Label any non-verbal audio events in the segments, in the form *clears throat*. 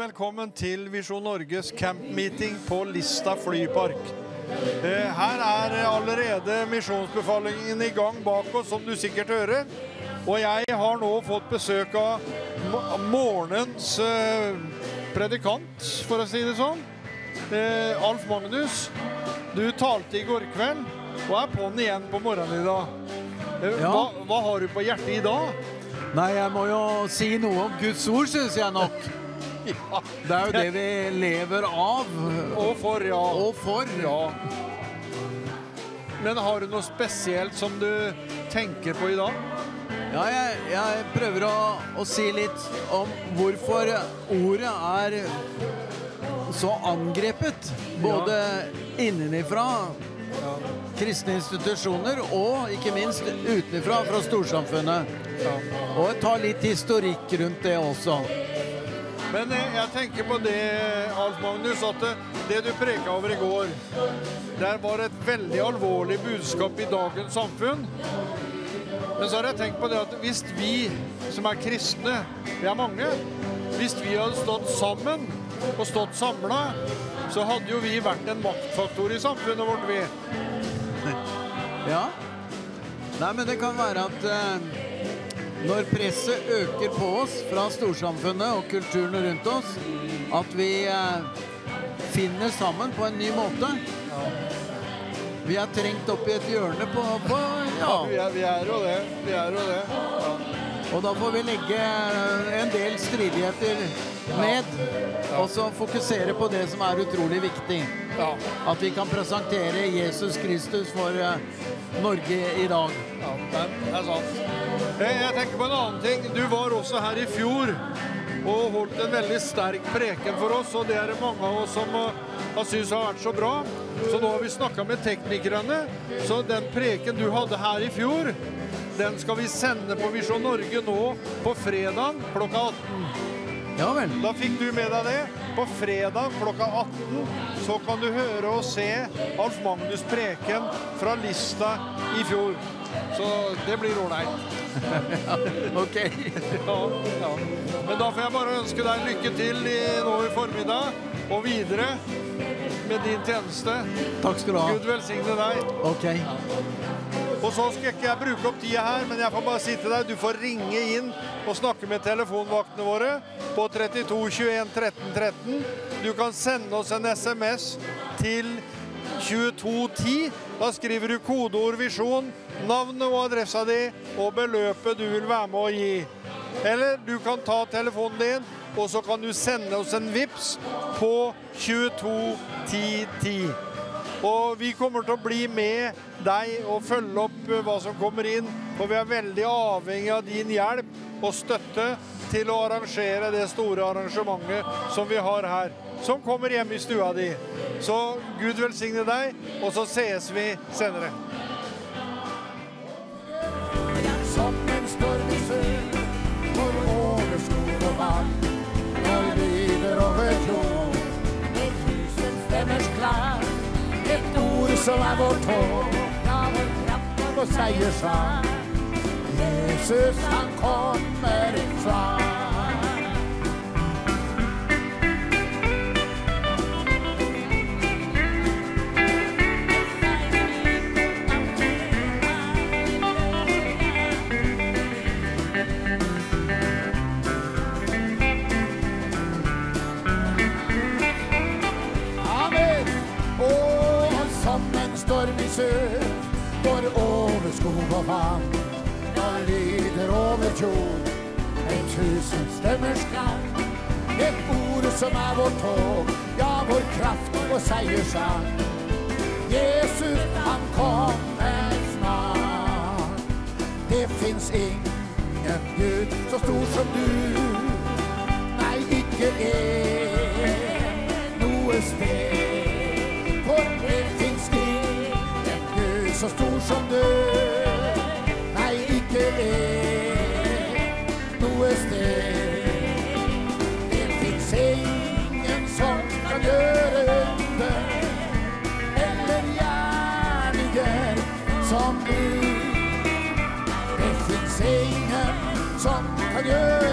Velkommen, til Visjon Norges campmeeting på Lista flypark. Eh, Her er allerede misjonsbefalingen i gang bak oss, som du sikkert hører. Og jeg har nå fått besøk av morgenens eh, predikant, for å si det sånn. Eh, Alf Magnus, du talte i går kveld, og er på'n igjen på morgenen i dag. Ja. Hva, hva har du på hjertet i dag? Nei, jeg må jo si noe om Guds ord, syns jeg nok. Ja. Det er jo det vi lever av. Og for, ja. Og for. Ja. Men har du noe spesielt som du tenker på i dag? Ja, jeg, jeg prøver å, å si litt om hvorfor ordet er så angrepet. Både innenifra, kristne institusjoner, og ikke minst utenifra, fra storsamfunnet. Og jeg tar litt historikk rundt det også. Men eh, jeg tenker på det, Alf Magnus, at det, det du preka over i går, der var et veldig alvorlig budskap i dagens samfunn. Men så har jeg tenkt på det at hvis vi som er kristne, vi er mange, hvis vi hadde stått sammen og stått samla, så hadde jo vi vært en maktfaktor i samfunnet vårt, vi. *laughs* Ja. Nei, men det kan være at eh, når presset øker på oss fra storsamfunnet og kulturen rundt oss, at vi eh, finner sammen på en ny måte. Vi er trengt opp i et hjørne på, på Ja, ja. vi er jo det. Vi er jo det. Ja. Og da får vi legge eh, en del stridigheter ned, og så fokusere på det som er utrolig viktig. At vi kan presentere Jesus Kristus for eh, Norge i dag. Ja, det er, sant. Jeg, tenker på en annen ting. Du var også her i fjor og holdt en veldig sterk preken for oss, og det er det mange av oss som uh, har syntes har vært så bra. Så nå har vi snakka med teknikerne, så den preken du hadde her i fjor, den skal vi sende på Visjon Norge nå på fredag klokka 18. Ja vel. Da fikk du med deg det. På fredag klokka 18 så kan du høre og se Alf Magnus preken fra lista i fjor. Så det blir ålreit. *laughs* Ok. Ja, ja. Men da får jeg bare ønske deg lykke til i, nå i formiddag og videre med din tjeneste. Takk skal du ha. Gud velsigne deg. Ok. Og så skal ikke jeg bruke opp tida her, men jeg får bare si til deg, du får ringe inn og snakke med telefonvaktene våre på 32 21 13 13. Du kan sende oss en SMS til 2210. Da skriver du kodeord 'visjon', navnet og adressa di og beløpet du vil være med å gi. Eller du kan ta telefonen din, og så kan du sende oss en VIPS på 221010. Og vi kommer til å bli med deg og følge opp eh, hva som kommer inn. For vi er veldig avhengig av din hjelp og støtte til å arrangere det store arrangementet som vi har her. Som kommer hjem i stua di. Så Gud velsigne deg, og så sees vi senere. Som en storm i sjø, går over skog og vann. Et ord som er vårt håp, ja, vår kraft og vår seierssang. Jesus, han kommer snart. Amen. Over skog og vann. Og lyder over jord en tusen stemmers klang. Et ord som er vårt håp, ja, vår kraft og seierssang. Jesus, han kommer snart. Det fins ingen Gud så stor som du. Nei, ikke en så stor som du. Nei, ikke det noe sted. Det fins ingen som kan gjøre under eller gjerninger som du. Det fins ingen som kan gjøre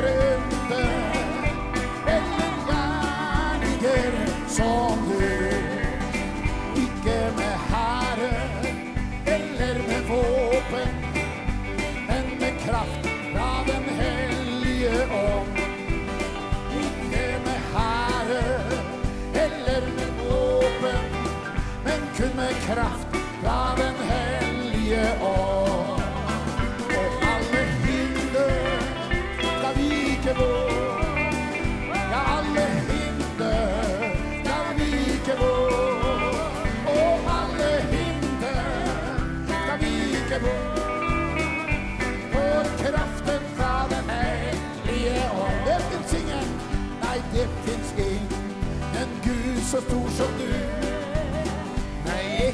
kraft fra Den hellige ånd. Og alle hinder skal vike vår. Ja, alle hinder skal vike vår. Og alle hinder skal vike vår. For kraften fra Den hellige ånd. Det fins ingen, nei, det fins ingen Gud så stor som du.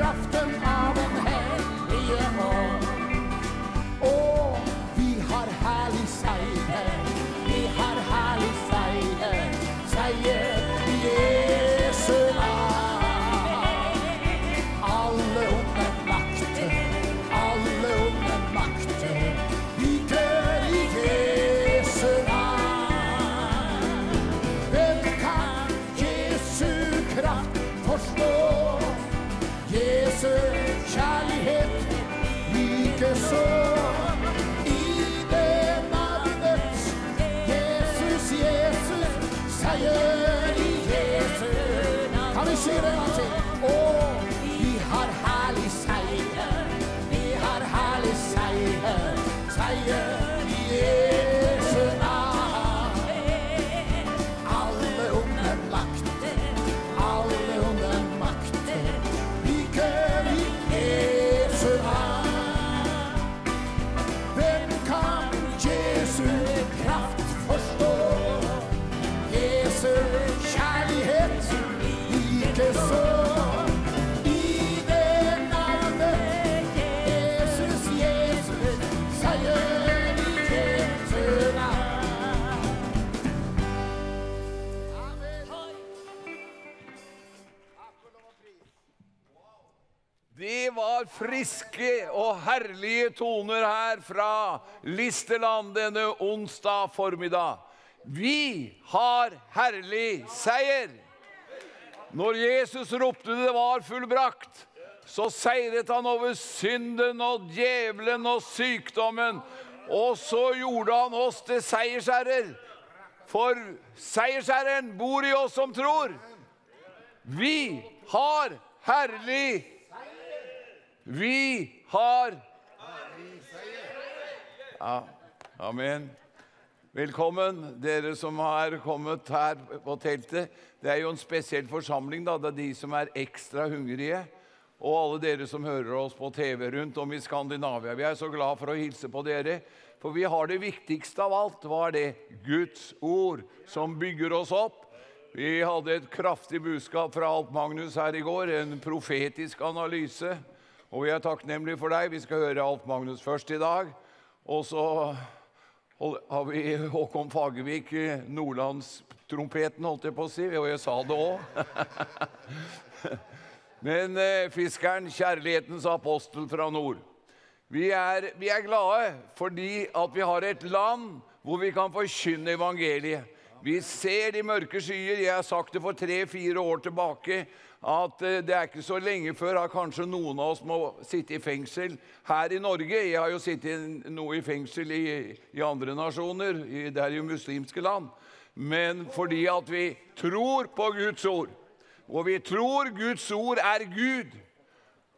For Var friske og herlige toner her fra Listerland denne onsdag formiddag. Vi har herlig seier. Når Jesus ropte det var fullbrakt, så seiret han over synden og djevelen og sykdommen. Og så gjorde han oss til seiersherrer. For seiersherren bor i oss som tror. Vi har herlig Vi har ja, Amen. Velkommen, dere som har kommet her på teltet. Det er jo en spesiell forsamling. da, Det er de som er ekstra hungrige. Og alle dere som hører oss på TV rundt om i Skandinavia. Vi er så glad for å hilse på dere. For vi har det viktigste av alt. Hva er det? Guds ord, som bygger oss opp. Vi hadde et kraftig budskap fra Alt Magnus her i går, en profetisk analyse. Og vi er takknemlige for deg. Vi skal høre Alf Magnus først i dag. Og så har vi Håkon Fagervik, nordlandstrompeten, holdt jeg på å si. Og jeg sa det òg. *laughs* Men eh, fiskeren, kjærlighetens apostel fra nord. Vi er, vi er glade fordi at vi har et land hvor vi kan forkynne evangeliet. Vi ser de mørke skyer. Jeg har sagt det for tre-fire år tilbake at eh, det er ikke så lenge før at kanskje noen av oss må sitte i fengsel her i Norge. Jeg har jo sittet noe i fengsel i, i andre nasjoner. I, det er jo muslimske land. Men fordi at vi tror på Guds ord. Og vi tror Guds ord er Gud.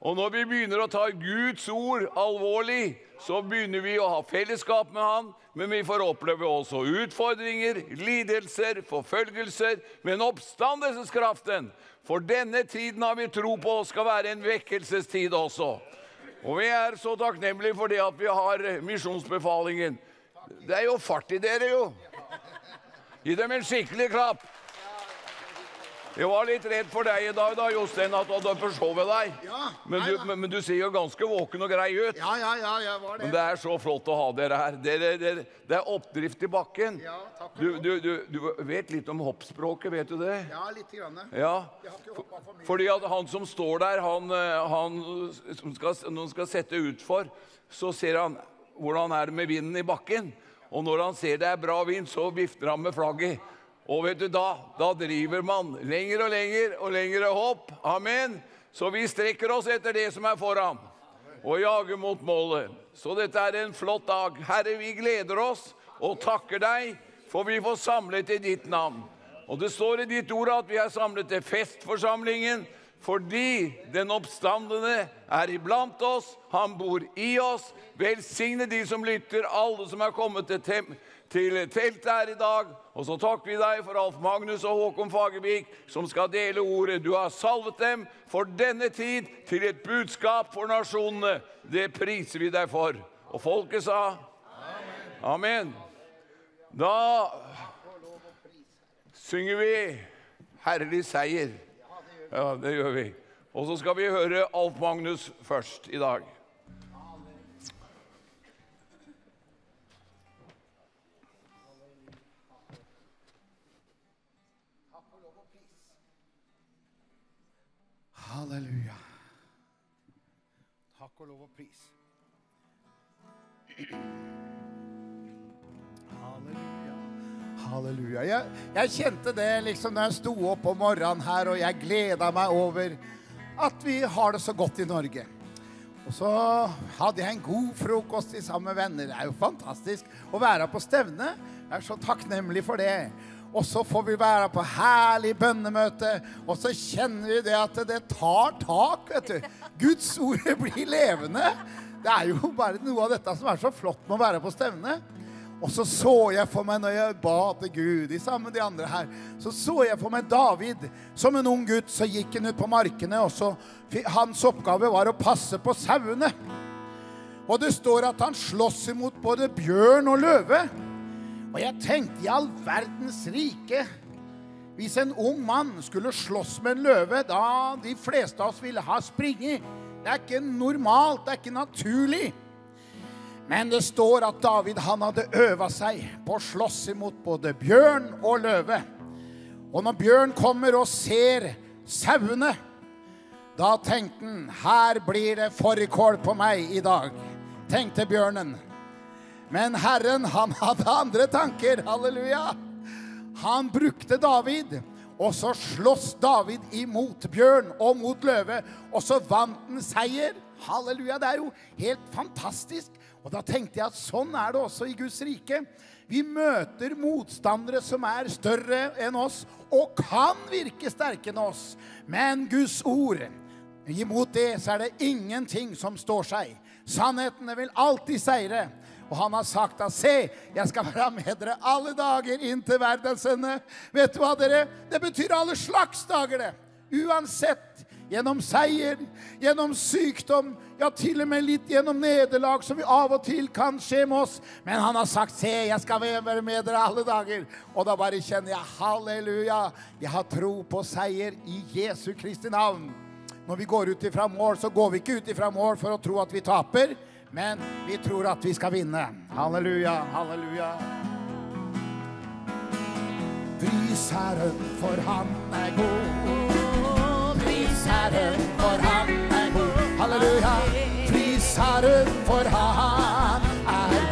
Og når vi begynner å ta Guds ord alvorlig, så begynner vi å ha fellesskap med Han, men vi får oppleve også utfordringer, lidelser, forfølgelser, men oppstandelseskraften. For denne tiden har vi tro på skal være en vekkelsestid også. Og vi er så takknemlige for det at vi har misjonsbefalingen. Det er jo fart i dere, jo. Gi dem en skikkelig klapp. Jeg var litt redd for deg i dag, da, Jostein, at du hadde forsovet deg. Ja, Men du, men, men du ser jo ganske våken og grei ut. Ja, ja, ja, jeg var det. Men det er så flott å ha dere her. Dere, dere, det er oppdrift i bakken. Ja, takk for Du, du, du, vet litt om hoppspråket, vet du det? Ja, litt grann. Ja. Jeg har ikke hoppet for mye. Fordi at han som står der, han, eh, han som skal, når han skal sette utfor, så ser han hvordan er det med vinden i bakken. Og når han ser det er bra vind, så vifter han med flagget. Og vet du da, da driver man lenger og lenger og lengre hopp. Amen. Så vi strekker oss etter det som er foran, og jager mot målet. Så dette er en flott dag. Herre, vi gleder oss og takker deg, for vi får samlet i ditt navn. Og det står i ditt ord at vi er samlet til festforsamlingen fordi den oppstandende er iblant oss, han bor i oss. Velsigne de som lytter, alle som er kommet til, til teltet her i dag. Og så takker vi deg for Alf Magnus og Håkon Fagervik, som skal dele ordet. Du har salvet dem for denne tid til et budskap for nasjonene. Det priser vi deg for. Og folket sa Amen. Da synger vi 'Herlig seier'. Ja, det gjør vi. Og så skal vi høre Alf Magnus først i dag. Halleluja. Takk og lov og pris. Halleluja. Halleluja. Jeg, jeg kjente det liksom da jeg sto opp om morgenen her, og jeg gleda meg over at vi har det så godt i Norge. Og så hadde jeg en god frokost sammen med venner. Det er jo fantastisk å være på stevne. Jeg er så takknemlig for det. Og så får vi være på herlig bønnemøte, og så kjenner vi det at det tar tak, vet du. Guds ord *laughs* blir levende. Det er jo bare noe av dette som er så flott med å være på stevne. Og så så jeg for meg når jeg ba til Gud, i sammen med de andre her, så så jeg for meg David som en ung gutt. Så gikk han ut på markene, og så hans oppgave var å passe på sauene. Og det står at han slåss imot både bjørn og løve. Og jeg tenkte i all verdens rike Hvis en ung mann skulle slåss med en løve, da de fleste av oss ville ha springet. Det er ikke normalt, det er ikke naturlig. Men det står at David han hadde øva seg på å slåss imot både bjørn og løve. Og når bjørn kommer og ser sauene, da tenkte han her blir det fårikål på meg i dag, tenkte bjørnen. Men Herren, han hadde andre tanker. Halleluja. Han brukte David, og så slåss David imot bjørn og mot løve, og så vant han seier. Halleluja. Det er jo helt fantastisk. Og da tenkte jeg at sånn er det også i Guds rike. Vi møter motstandere som er større enn oss, og kan virke sterke enn oss. Men Guds ord Imot det så er det ingenting som står seg. Sannhetene vil alltid seire. Og han har sagt at se, jeg skal være med dere alle dager inn til verdens ende. Vet du hva, dere? Det betyr alle slags dager, det. Uansett. Gjennom seier, gjennom sykdom, ja, til og med litt gjennom nederlag, som vi av og til kan skje med oss. Men han har sagt, se, jeg skal være med dere alle dager. Og da bare kjenner jeg, halleluja, jeg har tro på seier i Jesu Kristi navn. Når vi går ut ifra mål, så går vi ikke ut ifra mål for å tro at vi taper, men vi tror at vi skal vinne. Halleluja, halleluja. Pris Herren, for han er god. Pris Herren, for han er god. Halleluja. Pris Herren, for han er god.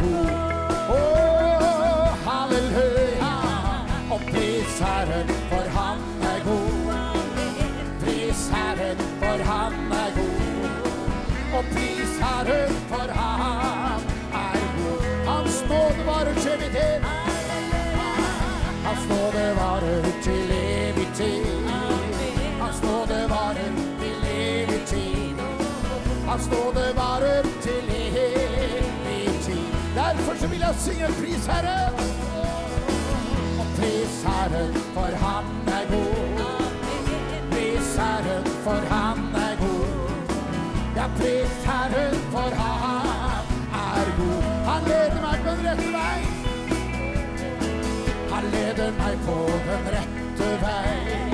Hans det varer til evig tid. Derfor så vil jeg synge pris Herren. Og pris Herren, for han er god. Pris Herren, for han er god. Ja, pris Herren, for han er god. Han leder meg på den rette vei. Han leder meg på den rette vei.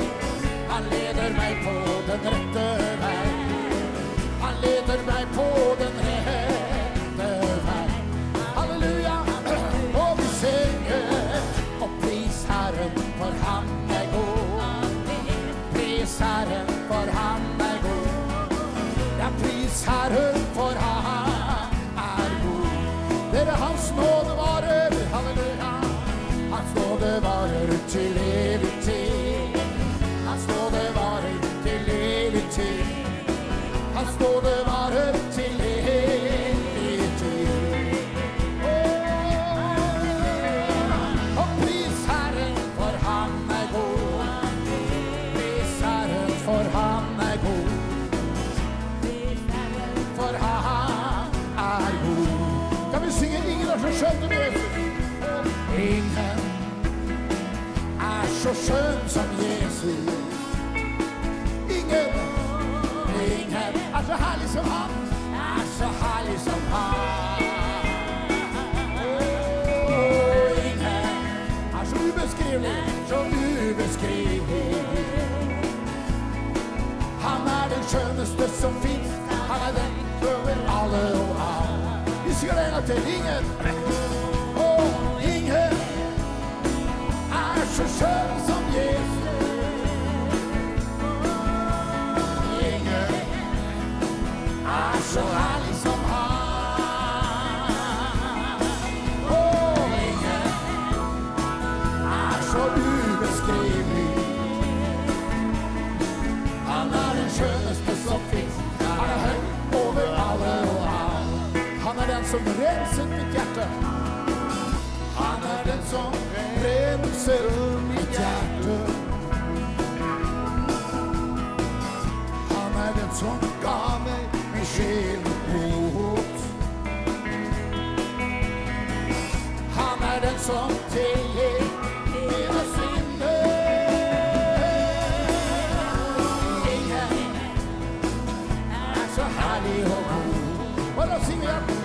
Han leder meg på den rette vei. Leder meg på den rette vei. Halleluja, og vi synger og pris Herren, for han er god. Pris for han er god. Ja, pris Herren, for han er god. Dere, hans nåde varer, halleluja. Hans nåde varer til evig tid. Hans nåde varer til evig tid. 'Ingen er så skjønn som Jesus'? Er så herlig som han. Er så herlig som han. Åh, ingen er så ubeskrivelig. Han er den skjønneste som fins. Han er den over alle og alle. Vi synger en gang til. Ingen. Og ingen er så skjønn som Jesus. Er så herlig som han. Og ingen er så ubeskrivelig. Han er den skjønneste som fins. Han er høy over alle og alle. Han er den som renset mitt hjerte. Han er den som renser mitt hjerte. Han er den som ga meg min sjel bot. Han er den som tilgir mine synder. Er så herlig og god.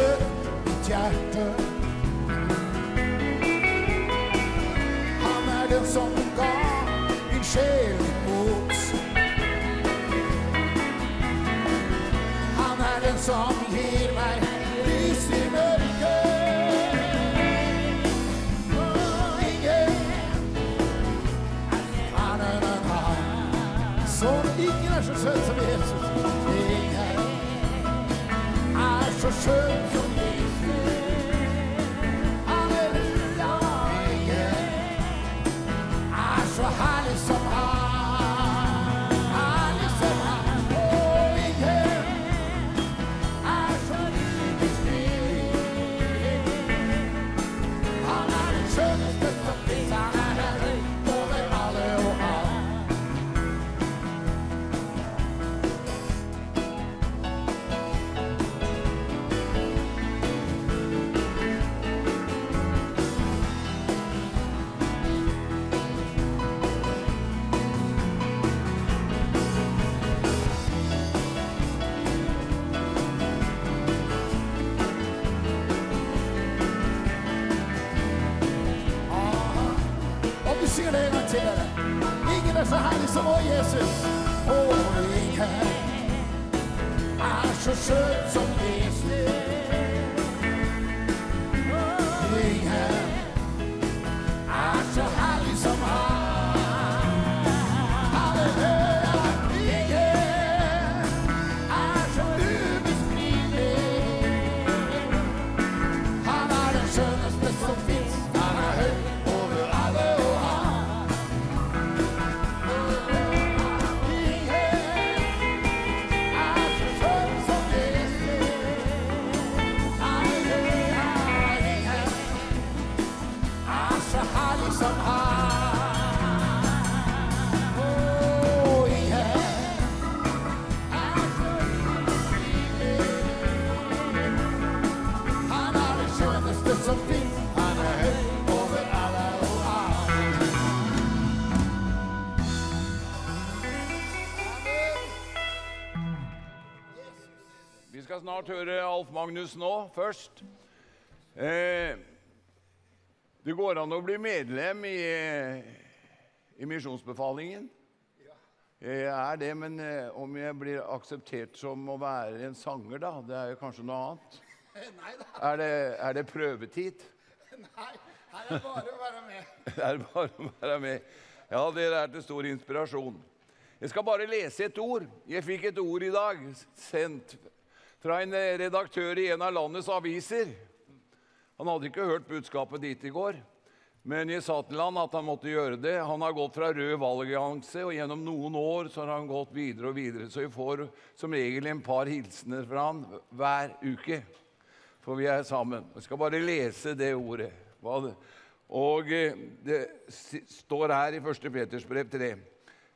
Renser mitt hjerte. Han er den som ga min sjel mot. Han er den som gir meg lys i mørket. Ingen er enn han. Så ingen er så søt som Jesus. Ingen er så skjønn snart høre Alf Magnus nå, først. Eh, det går an å bli medlem i, i Misjonsbefalingen. Jeg er det, men eh, om jeg blir akseptert som å være en sanger, da, det er jo kanskje noe annet. *laughs* Nei da, Er det, er det prøvetid? *laughs* nei. Her er det bare å være med. *laughs* Det er bare å være med. Ja, dere er til stor inspirasjon. Jeg skal bare lese et ord. Jeg fikk et ord i dag sendt fra en eh, redaktør i en av landets aviser. Han hadde ikke hørt budskapet dit i går, men jeg sa til han at han måtte gjøre det. Han har gått fra rød valgallianse, og gjennom noen år så har han gått videre og videre. Så vi får som regel en par hilsener fra han hver uke, for vi er sammen. Jeg skal bare lese det ordet. Og eh, det står her i 1. Peters brev 3.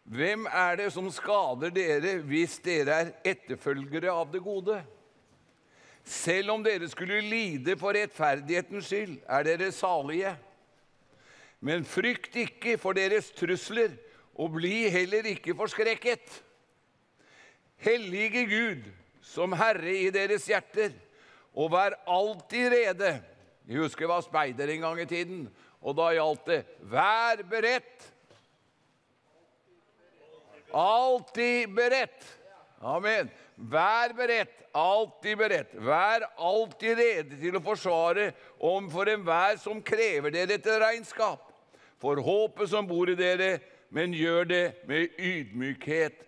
Hvem er det som skader dere hvis dere er etterfølgere av det gode? Selv om dere skulle lide for rettferdighetens skyld, er dere salige. Men frykt ikke for deres trusler, og bli heller ikke forskrekket. Hellige Gud, som Herre i deres hjerter, og vær alltid rede. Jeg husker jeg var speider en gang i tiden, og da gjaldt det vær beredt. Alltid beredt. Amen. Vær beredt, alltid beredt. Vær alltid rede til å forsvare om for enhver som krever dere til regnskap. For håpet som bor i dere, men gjør det med ydmykhet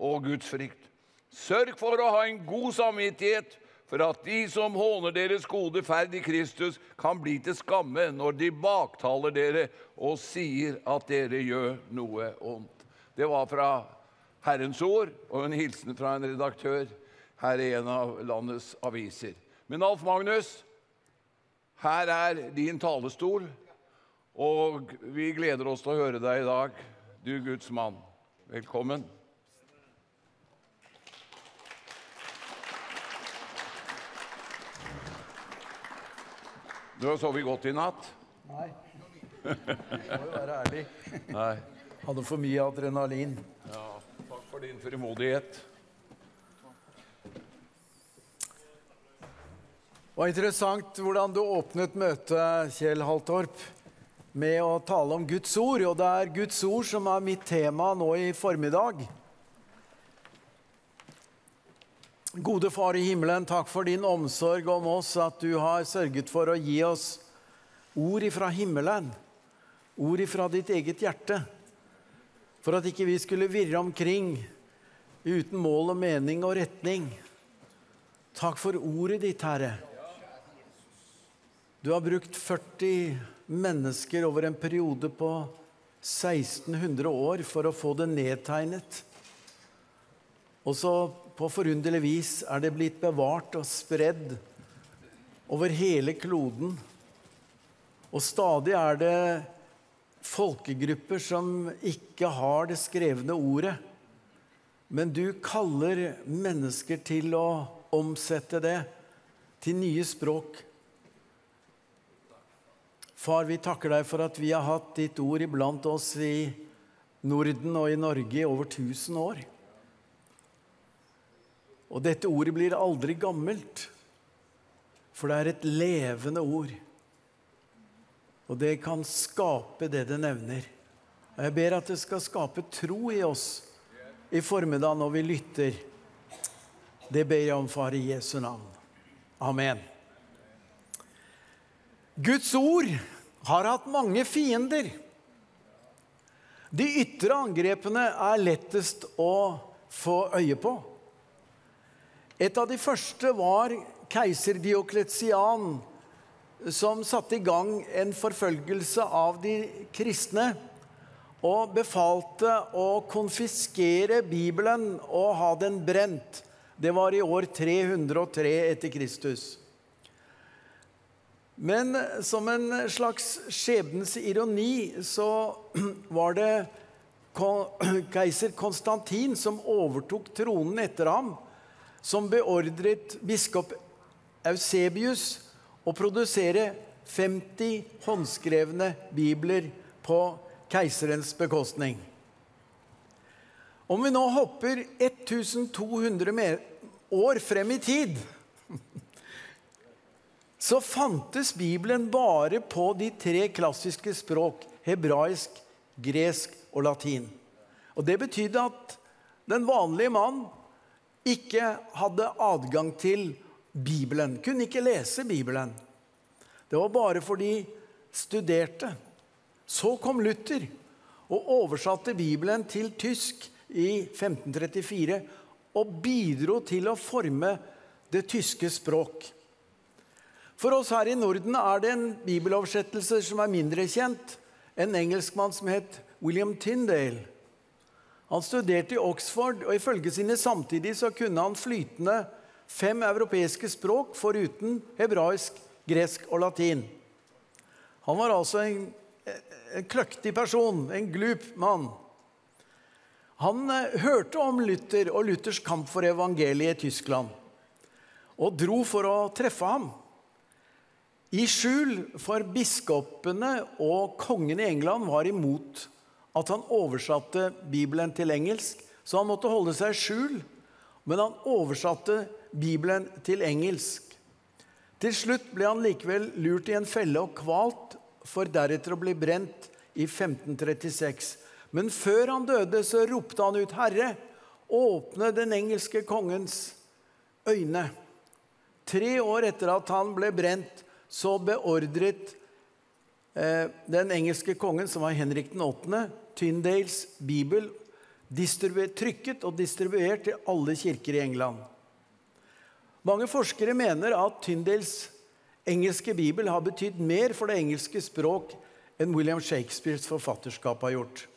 og Guds frykt. Sørg for å ha en god samvittighet, for at de som håner deres gode ferd i Kristus, kan bli til skamme når de baktaler dere og sier at dere gjør noe ondt. Det var fra Herrens ord og en hilsen fra en redaktør her i en av landets aviser. Men Alf Magnus, her er din talestol, og vi gleder oss til å høre deg i dag, du Guds mann. Velkommen. Du har sovet godt i natt? Nei. Må jo være ærlig. Nei. Hadde for mye adrenalin. Ja, for din frimodighet. Det var interessant hvordan du åpnet møtet, Kjell Haltorp, med å tale om Guds ord. Og det er Guds ord som er mitt tema nå i formiddag. Gode Far i himmelen, takk for din omsorg om oss, at du har sørget for å gi oss ord ifra himmelen. Ord ifra ditt eget hjerte. For at ikke vi skulle virre omkring uten mål og mening og retning. Takk for ordet ditt, Herre. Du har brukt 40 mennesker over en periode på 1600 år for å få det nedtegnet. Og så på forunderlig vis er det blitt bevart og spredd over hele kloden. Og stadig er det folkegrupper som ikke har det skrevne ordet. Men du kaller mennesker til å omsette det til nye språk. Far, vi takker deg for at vi har hatt ditt ord iblant oss i Norden og i Norge i over 1000 år. Og dette ordet blir aldri gammelt, for det er et levende ord. Og det kan skape det det nevner. Og jeg ber at det skal skape tro i oss i formiddag når vi lytter. Det ber jeg om, far, i Jesu navn. Amen. Guds ord har hatt mange fiender. De ytre angrepene er lettest å få øye på. Et av de første var keiser Diokletian, som satte i gang en forfølgelse av de kristne og befalte å konfiskere Bibelen og ha den brent. Det var i år 303 etter Kristus. Men som en slags skjebnens ironi så *clears throat* var det *clears throat* keiser Konstantin som overtok tronen etter ham, som beordret biskop Eusebius å produsere 50 håndskrevne bibler på keiserens bekostning. Om vi nå hopper 1200 år frem i tid, *laughs* så fantes Bibelen bare på de tre klassiske språk hebraisk, gresk og latin. Og Det betydde at den vanlige mann ikke hadde adgang til Bibelen, kunne ikke lese Bibelen. Det var bare for de studerte. Så kom Luther og oversatte Bibelen til tysk i 1534 og bidro til å forme det tyske språk. For oss her i Norden er det en bibeloversettelse som er mindre kjent. En engelskmann som het William Tyndale. Han studerte i Oxford, og ifølge sine samtidige så kunne han flytende fem europeiske språk foruten hebraisk, gresk og latin. Han var altså en, en kløktig person, en glup mann. Han eh, hørte om Luther og Luthers kamp for evangeliet i Tyskland, og dro for å treffe ham. I skjul for biskopene og kongen i England var imot at han oversatte Bibelen til engelsk, så han måtte holde seg i skjul. Men han oversatte Bibelen til engelsk. Til slutt ble han likevel lurt i en felle og kvalt, for deretter å bli brent i 1536. Men før han døde, så ropte han ut, 'Herre, åpne den engelske kongens øyne'. Tre år etter at han ble brent, så beordret eh, den engelske kongen, som var Henrik 8., Tyndales bibel trykket og distribuert til alle kirker i England. Mange forskere mener at Tyndales engelske bibel har betydd mer for det engelske språk enn William Shakespeares forfatterskap har gjort.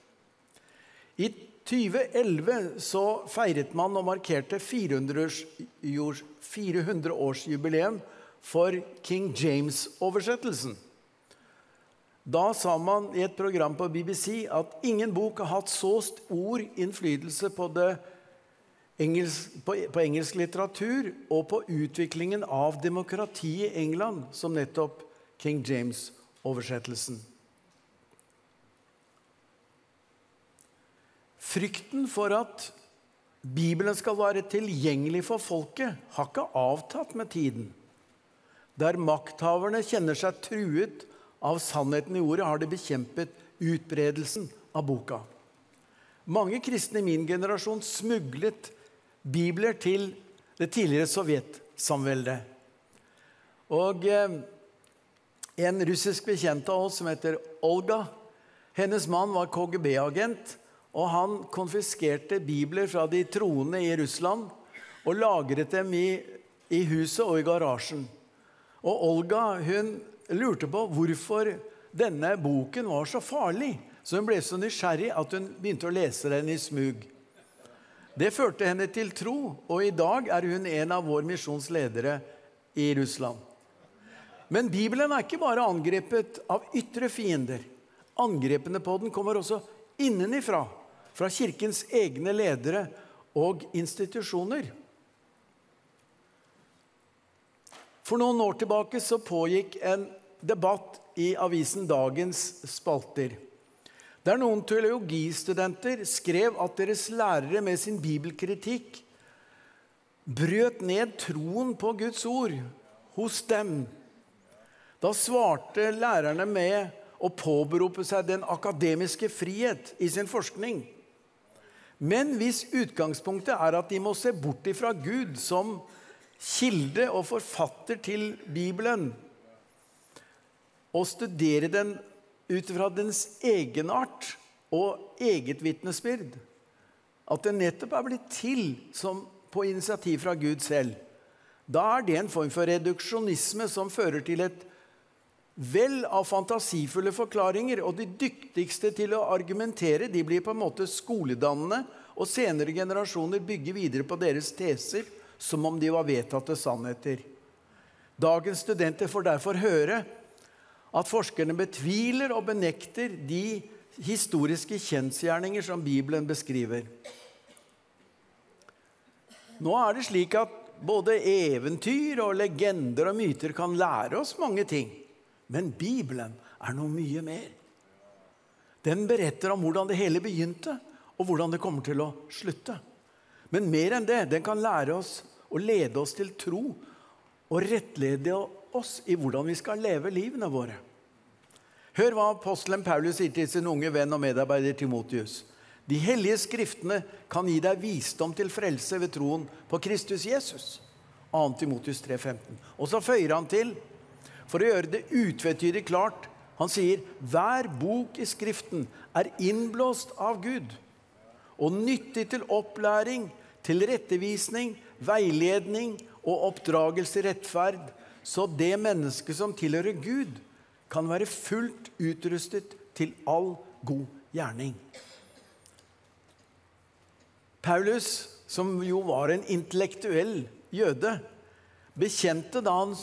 I 2011 så feiret man og markerte 400-årsjubileum for King James-oversettelsen. Da sa man i et program på BBC at ingen bok har hatt så stor innflytelse på, det engelsk, på, på engelsk litteratur og på utviklingen av demokratiet i England som nettopp King James-oversettelsen. Frykten for at Bibelen skal være tilgjengelig for folket, har ikke avtatt med tiden. Der makthaverne kjenner seg truet av sannheten i ordet, har de bekjempet utbredelsen av boka. Mange kristne i min generasjon smuglet bibler til det tidligere sovjetsamveldet. Og eh, en russisk bekjent av oss som heter Olga, hennes mann var KGB-agent, og han konfiskerte bibler fra de troende i Russland og lagret dem i, i huset og i garasjen. Og Olga hun lurte på hvorfor denne boken var så farlig. Så hun ble så nysgjerrig at hun begynte å lese den i smug. Det førte henne til tro, og i dag er hun en av vår misjonsledere i Russland. Men Bibelen er ikke bare angrepet av ytre fiender. Angrepene på den kommer også innenifra, fra kirkens egne ledere og institusjoner. For noen år tilbake så pågikk en debatt i avisen Dagens spalter. Der noen teologistudenter skrev at deres lærere med sin bibelkritikk brøt ned troen på Guds ord hos dem. Da svarte lærerne med å påberope seg den akademiske frihet i sin forskning. Men hvis utgangspunktet er at de må se bort ifra Gud som kilde og forfatter til Bibelen, og studere den ut fra dens egenart og eget vitnesbyrd, at den nettopp er blitt til som på initiativ fra Gud selv, da er det en form for reduksjonisme som fører til et vel av fantasifulle forklaringer, og de dyktigste til å argumentere de blir på en måte skoledannende, og senere generasjoner bygger videre på deres teser som om de var vedtatte sannheter. Dagens studenter får derfor høre at forskerne betviler og benekter de historiske kjensgjerninger som Bibelen beskriver. Nå er det slik at både eventyr og legender og myter kan lære oss mange ting. Men Bibelen er noe mye mer. Den beretter om hvordan det hele begynte, og hvordan det kommer til å slutte. Men mer enn det, den kan lære oss og lede oss til tro og rettlede oss i hvordan vi skal leve livene våre. Hør hva apostelen Paulus sier til sin unge venn og medarbeider Timotius. De hellige skriftene kan gi deg visdom til frelse ved troen på Kristus Jesus. 2. Timotius 3,15. Og så føyer han til, for å gjøre det utvetydig klart Han sier hver bok i Skriften er innblåst av Gud og nyttig til opplæring, til rettevisning, veiledning og oppdragelse i rettferd, så det mennesket som tilhører Gud, kan være fullt utrustet til all god gjerning. Paulus, som jo var en intellektuell jøde, bekjente da han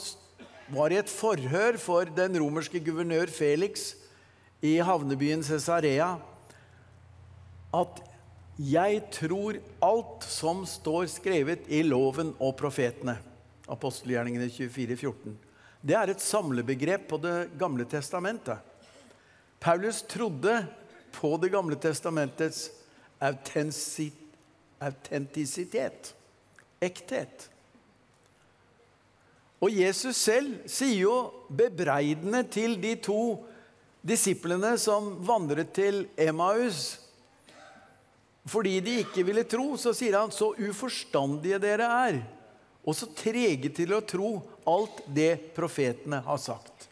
var i et forhør for den romerske guvernør Felix i havnebyen Cesarea, at 'jeg tror alt som står skrevet i loven og profetene'. Apostelgjerningene 24, 14. Det er et samlebegrep på Det gamle testamentet. Paulus trodde på Det gamle testamentets autentisitet. Ekthet. Og Jesus selv sier jo bebreidende til de to disiplene som vandret til Emmaus fordi de ikke ville tro, så sier han så uforstandige dere er, og så trege til å tro alt det profetene har sagt.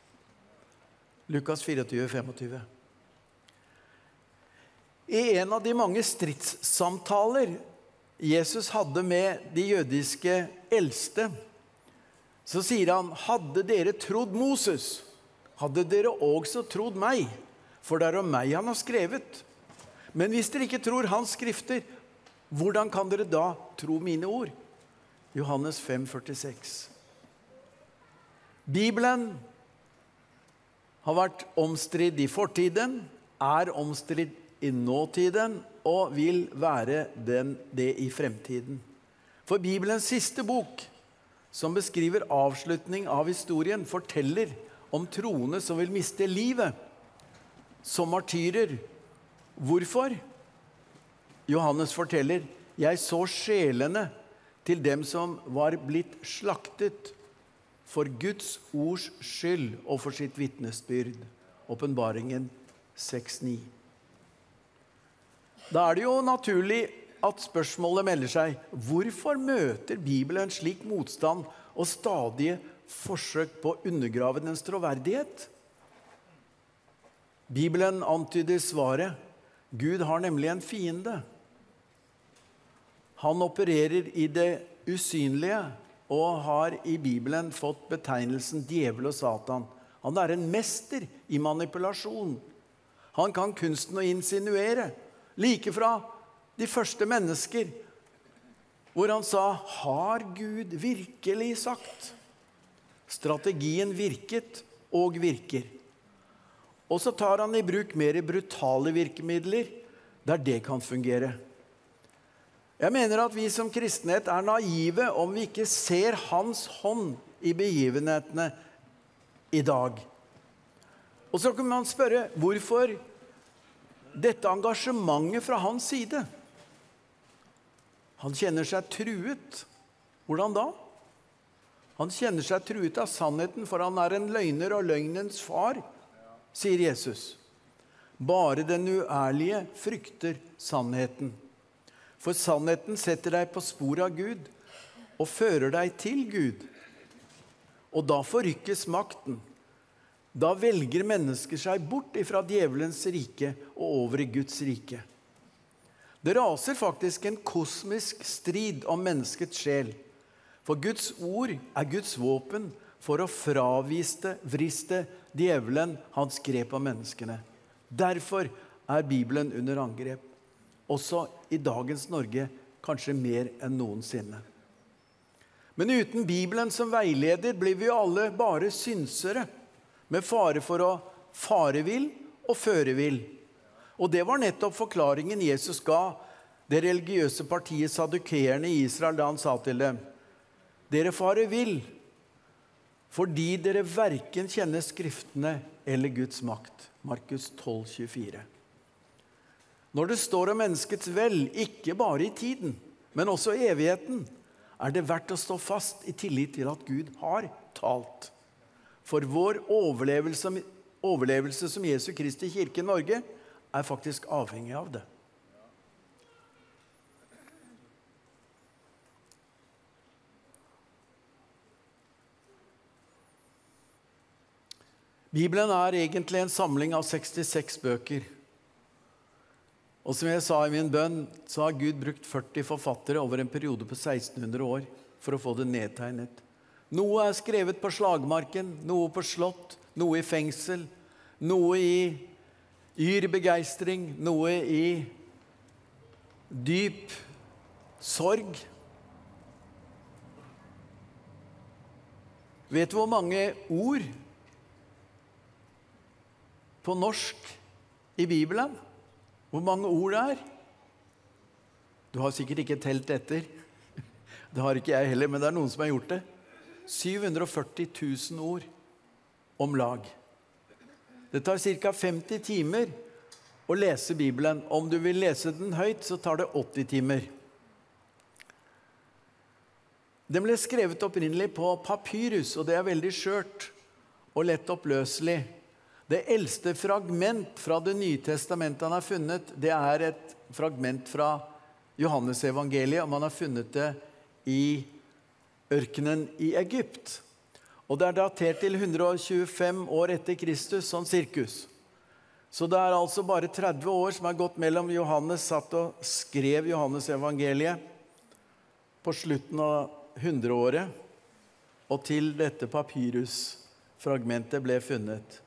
Lukas 24, 25. I en av de mange stridssamtaler Jesus hadde med de jødiske eldste, så sier han, 'Hadde dere trodd Moses, hadde dere også trodd meg.' For det er om meg han har skrevet. Men hvis dere ikke tror hans skrifter, hvordan kan dere da tro mine ord? Johannes 5, 46. Bibelen har vært omstridd i fortiden, er omstridd i nåtiden og vil være den, det i fremtiden. For Bibelens siste bok, som beskriver avslutning av historien, forteller om troende som vil miste livet som martyrer. Hvorfor? Johannes forteller jeg så sjelene til dem som var blitt slaktet for Guds ords skyld og for sitt vitnesbyrd. Åpenbaringen 6.9. Da er det jo naturlig at spørsmålet melder seg hvorfor møter Bibelen slik motstand og stadige forsøk på å undergrave dens troverdighet? Bibelen antyder svaret. Gud har nemlig en fiende. Han opererer i det usynlige og har i Bibelen fått betegnelsen djevel og Satan. Han er en mester i manipulasjon. Han kan kunsten å insinuere. Like fra de første mennesker, hvor han sa 'Har Gud virkelig sagt?' Strategien virket og virker. Og så tar han i bruk mer brutale virkemidler der det kan fungere. Jeg mener at vi som kristenhet er naive om vi ikke ser Hans hånd i begivenhetene i dag. Og så kan man spørre hvorfor dette engasjementet fra hans side. Han kjenner seg truet. Hvordan da? Han kjenner seg truet av sannheten, for han er en løgner og løgnens far, sier Jesus. Bare den uærlige frykter sannheten. For sannheten setter deg på sporet av Gud og fører deg til Gud. Og da forrykkes makten. Da velger mennesker seg bort fra djevelens rike og over i Guds rike. Det raser faktisk en kosmisk strid om menneskets sjel. For Guds ord er Guds våpen for å fraviste, vriste djevelen hans grep av menneskene. Derfor er Bibelen under angrep. Også i dagens Norge kanskje mer enn noensinne. Men uten Bibelen som veileder blir vi alle bare synsere, med fare for å fare vill og føre vill. Og det var nettopp forklaringen Jesus ga det religiøse partiet sadukeerne i Israel da han sa til dem Dere farer vill fordi dere verken kjenner Skriftene eller Guds makt. Markus 12, 24. Når det står om menneskets vel, ikke bare i tiden, men også i evigheten, er det verdt å stå fast i tillit til at Gud har talt. For vår overlevelse, overlevelse som Jesu Kristi kirke i Norge er faktisk avhengig av det. Bibelen er egentlig en samling av 66 bøker. Og som jeg sa i min bønn, så har Gud brukt 40 forfattere over en periode på 1600 år for å få det nedtegnet. Noe er skrevet på slagmarken, noe på slott, noe i fengsel, noe i yr begeistring, noe i dyp sorg. Vet du hvor mange ord på norsk i Bibelen? Hvor mange ord det er? Du har sikkert ikke telt etter. *laughs* Det har ikke jeg heller, men det er noen som har gjort det. 740 000 ord om lag. Det tar ca. 50 timer å lese Bibelen. Om du vil lese den høyt, så tar det 80 timer. Den ble skrevet opprinnelig på papyrus, og det er veldig skjørt og lett oppløselig. Det eldste fragment fra Det nye testamentet han har funnet, det er et fragment fra Johannesevangeliet, og man har funnet det i ørkenen i Egypt. Og det er datert til 125 år etter Kristus, sånn sirkus. Så det er altså bare 30 år som er gått mellom Johannes satt og skrev Johannesevangeliet på slutten av 100-året, og til dette papyrusfragmentet ble funnet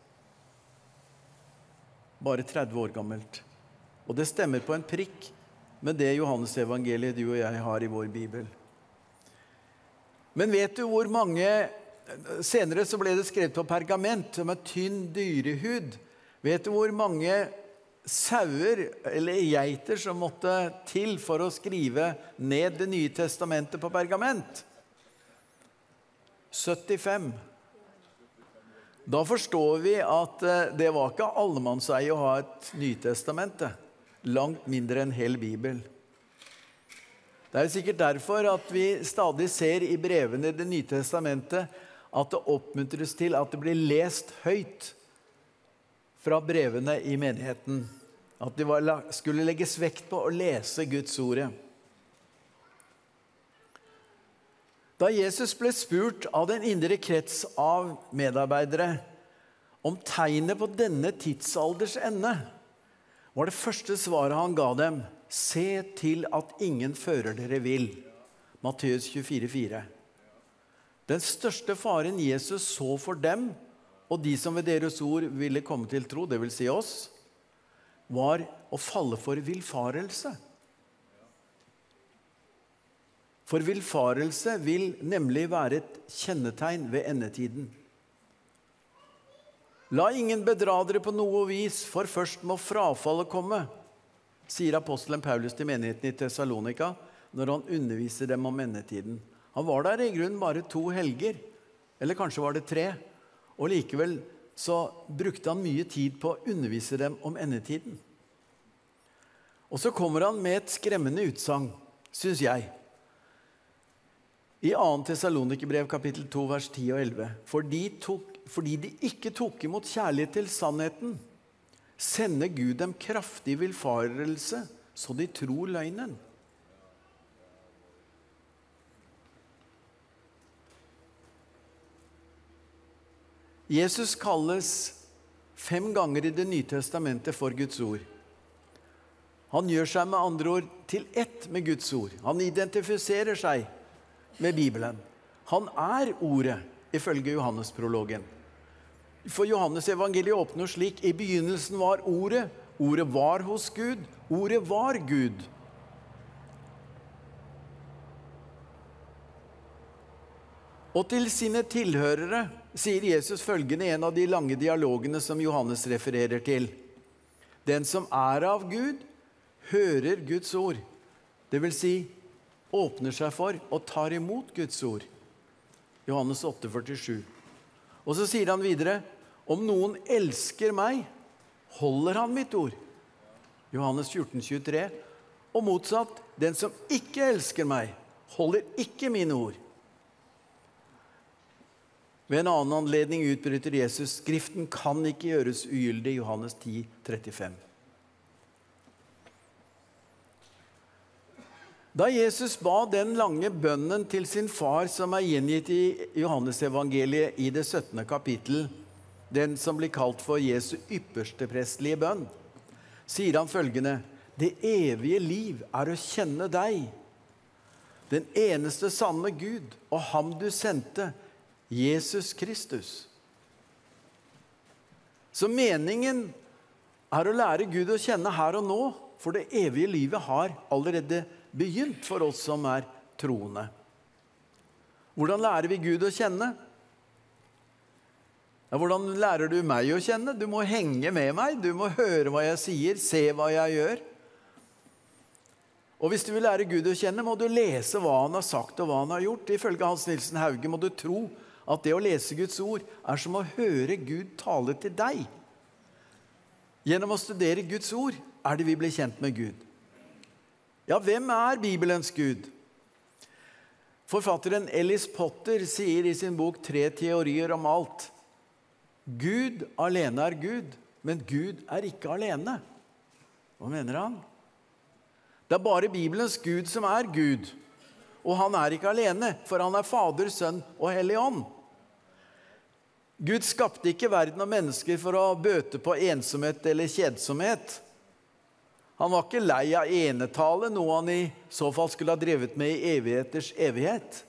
bare 30 år gammelt. Og det stemmer på en prikk med det Johannes-evangeliet du og jeg har i vår bibel. Men vet du hvor mange Senere så ble det skrevet på pergament som er tynn dyrehud. Vet du hvor mange sauer eller geiter som måtte til for å skrive ned Det nye testamentet på pergament? 75. Da forstår vi at eh, det var ikke allemannseie å ha et Nytestamente. Langt mindre en hel bibel. Det er sikkert derfor at vi stadig ser i brevene i Det nye testamentet at det oppmuntres til at det blir lest høyt fra brevene i menigheten. At det skulle legges vekt på å lese Guds ordet. Da Jesus ble spurt av den indre krets av medarbeidere om tegnet på denne tidsalders ende, var det første svaret han ga dem Se til at ingen fører dere vill. Matteus 24, 24,4. Den største faren Jesus så for dem og de som ved deres ord ville komme til tro, dvs. Si oss, var å falle for villfarelse. For villfarelse vil nemlig være et kjennetegn ved endetiden. La ingen bedra dere på noe vis, for først må frafallet komme, sier apostelen Paulus til menigheten i Tessalonika når han underviser dem om endetiden. Han var der i grunnen bare to helger, eller kanskje var det tre. Og likevel så brukte han mye tid på å undervise dem om endetiden. Og så kommer han med et skremmende utsagn, syns jeg i 2. Tessalonikerbrev kapittel 2 vers 10 og 11. Fordi, tok, fordi de ikke tok imot kjærlighet til sannheten, sender Gud dem kraftig villfarelse, så de tror løgnen. Jesus kalles fem ganger i Det nye testamentet for Guds ord. Han gjør seg med andre ord til ett med Guds ord. Han identifiserer seg med Bibelen. Han er Ordet, ifølge Johannes-prologen. For Johannes evangeliet åpner slik I begynnelsen var Ordet. Ordet var hos Gud. Ordet var Gud. Og til sine tilhørere sier Jesus følgende i en av de lange dialogene som Johannes refererer til. Den som er av Gud, hører Guds ord. Det vil si åpner seg for og tar imot Guds ord. Johannes 8, 47. Og så sier han videre om noen elsker meg, holder han mitt ord. Johannes 14, 23. Og motsatt, den som ikke elsker meg, holder ikke mine ord. Ved en annen anledning utbryter Jesus Skriften kan ikke gjøres ugyldig. Johannes 10, 35. Da Jesus ba den lange bønnen til sin far, som er gjengitt i Johannesevangeliet i det 17. kapittel, den som blir kalt for Jesu ypperste prestlige bønn, sier han følgende.: Det evige liv er å kjenne deg, den eneste sanne Gud, og ham du sendte, Jesus Kristus. Så meningen er å lære Gud å kjenne her og nå, for det evige livet har allerede begynt for oss som er troende. Hvordan lærer vi Gud å kjenne? Ja, hvordan lærer du meg å kjenne? Du må henge med meg, du må høre hva jeg sier, se hva jeg gjør. Og hvis du vil lære Gud å kjenne, må du lese hva han har sagt og hva han har gjort. Ifølge Hans Nilsen Hauge må du tro at det å lese Guds ord er som å høre Gud tale til deg. Gjennom å studere Guds ord er det vi blir kjent med Gud. Ja, hvem er Bibelens Gud? Forfatteren Ellis Potter sier i sin bok 'Tre teorier om alt' Gud alene er Gud, men Gud er ikke alene. Hva mener han? Det er bare Bibelens Gud som er Gud. Og han er ikke alene, for han er Fader, Sønn og Hellig Ånd. Gud skapte ikke verden og mennesker for å bøte på ensomhet eller kjedsomhet. Han var ikke lei av enetale, noe han i så fall skulle ha drevet med i evigheters evighet.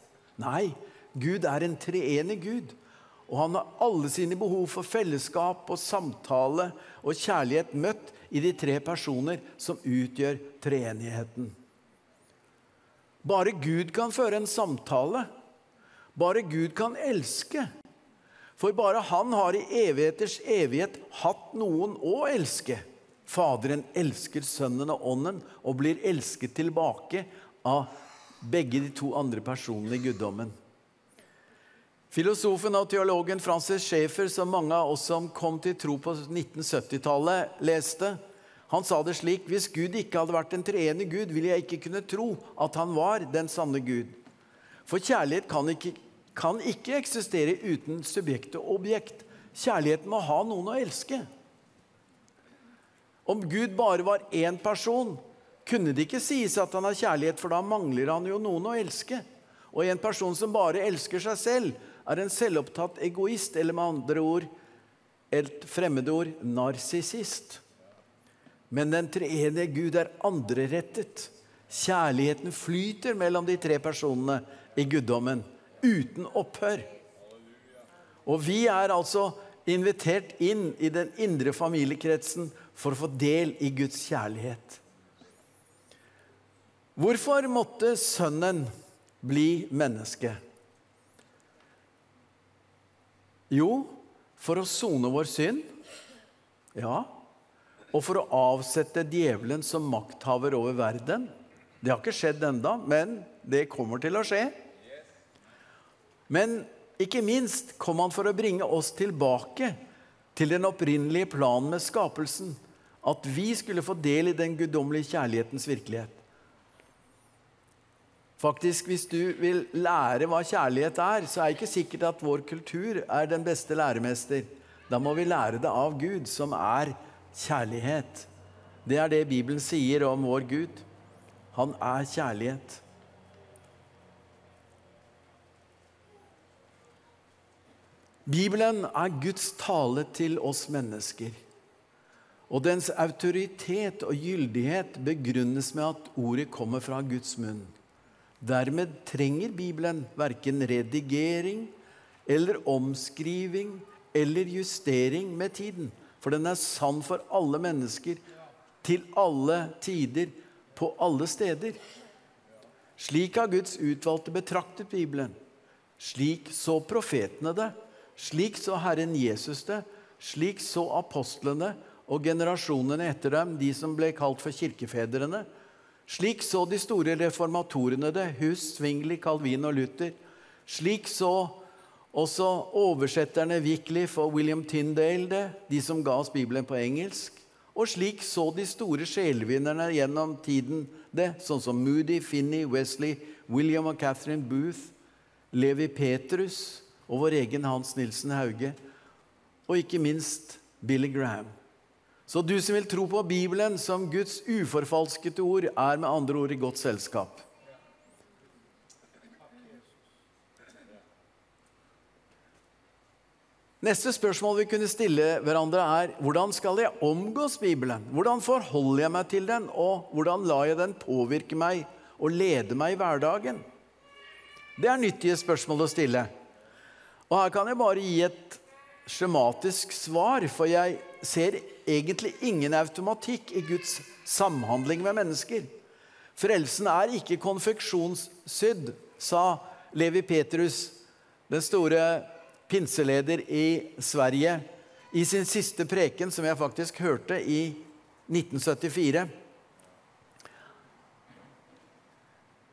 Nei, Gud er en treenig Gud, og han har alle sine behov for fellesskap og samtale og kjærlighet møtt i de tre personer som utgjør treenigheten. Bare Gud kan føre en samtale. Bare Gud kan elske. For bare Han har i evigheters evighet hatt noen å elske. Faderen elsker Sønnen og Ånden og blir elsket tilbake av begge de to andre personene i guddommen. Filosofen og teologen Francis Schaefer, som mange av oss som kom til tro på 1970-tallet, leste, han sa det slik Hvis Gud ikke hadde vært den treende Gud, ville jeg ikke kunne tro at han var den sanne Gud. For kjærlighet kan ikke, kan ikke eksistere uten subjekt og objekt. Kjærligheten må ha noen å elske. Om Gud bare var én person, kunne det ikke sies at han har kjærlighet, for da mangler han jo noen å elske. Og en person som bare elsker seg selv, er en selvopptatt egoist, eller med andre ord et fremmedord narsissist. Men den treenige Gud er andrerettet. Kjærligheten flyter mellom de tre personene i guddommen uten opphør. Og vi er altså invitert inn i den indre familiekretsen for å få del i Guds kjærlighet. Hvorfor måtte Sønnen bli menneske? Jo, for å sone vår synd. Ja. Og for å avsette djevelen som makthaver over verden. Det har ikke skjedd enda, men det kommer til å skje. Men ikke minst kom han for å bringe oss tilbake til den opprinnelige planen med skapelsen. At vi skulle få del i den guddommelige kjærlighetens virkelighet. Faktisk, Hvis du vil lære hva kjærlighet er, så er det ikke sikkert at vår kultur er den beste læremester. Da må vi lære det av Gud, som er kjærlighet. Det er det Bibelen sier om vår Gud. Han er kjærlighet. Bibelen er Guds tale til oss mennesker. Og dens autoritet og gyldighet begrunnes med at ordet kommer fra Guds munn. Dermed trenger Bibelen verken redigering eller omskriving eller justering med tiden. For den er sann for alle mennesker, til alle tider, på alle steder. Slik har Guds utvalgte betraktet Bibelen. Slik så profetene det. Slik så Herren Jesus det. Slik så apostlene og generasjonene etter dem, de som ble kalt for kirkefedrene. Slik så de store reformatorene det, Hus, Zwingli, Calvin og Luther. Slik så også oversetterne Wycliffe og William Tyndale det, de som ga oss Bibelen på engelsk. Og slik så de store sjelvinnerne gjennom tiden det, sånn som Moody, Finney, Wesley, William og Catherine Booth, Levi Petrus og vår egen Hans Nilsen Hauge, og ikke minst Billy Graham. Så du som vil tro på Bibelen som Guds uforfalskede ord, er med andre ord i godt selskap. Neste spørsmål vi kunne stille hverandre, er hvordan skal jeg omgås Bibelen? Hvordan forholder jeg meg til den, og hvordan lar jeg den påvirke meg og lede meg i hverdagen? Det er nyttige spørsmål å stille. Og her kan jeg bare gi et skjematisk svar, for jeg ser egentlig ingen automatikk i Guds samhandling med mennesker. Frelsen er ikke konfeksjonssydd, sa Levi Petrus, den store pinseleder i Sverige, i sin siste preken, som jeg faktisk hørte i 1974.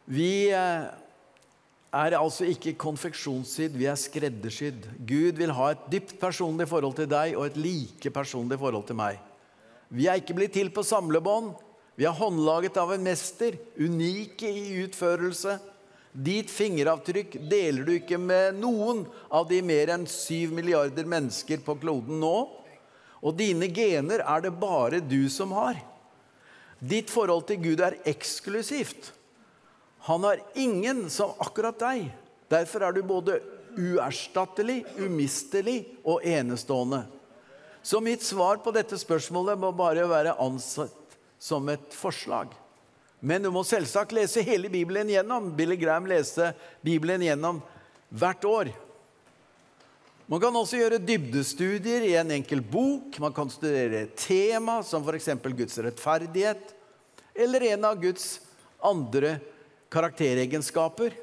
Vi eh, er altså ikke konfeksjonssydd, vi er skreddersydd. Gud vil ha et dypt personlig forhold til deg og et like personlig forhold til meg. Vi er ikke blitt til på samlebånd. Vi er håndlaget av en mester, unike i utførelse. Ditt fingeravtrykk deler du ikke med noen av de mer enn syv milliarder mennesker på kloden nå. Og dine gener er det bare du som har. Ditt forhold til Gud er eksklusivt. Han har ingen som akkurat deg. Derfor er du både uerstattelig, umistelig og enestående. Så mitt svar på dette spørsmålet må bare være ansett som et forslag. Men du må selvsagt lese hele Bibelen gjennom. Billy Graham leste Bibelen gjennom hvert år. Man kan også gjøre dybdestudier i en enkel bok. Man kan studere et tema, som f.eks. Guds rettferdighet, eller en av Guds andre karakteregenskaper.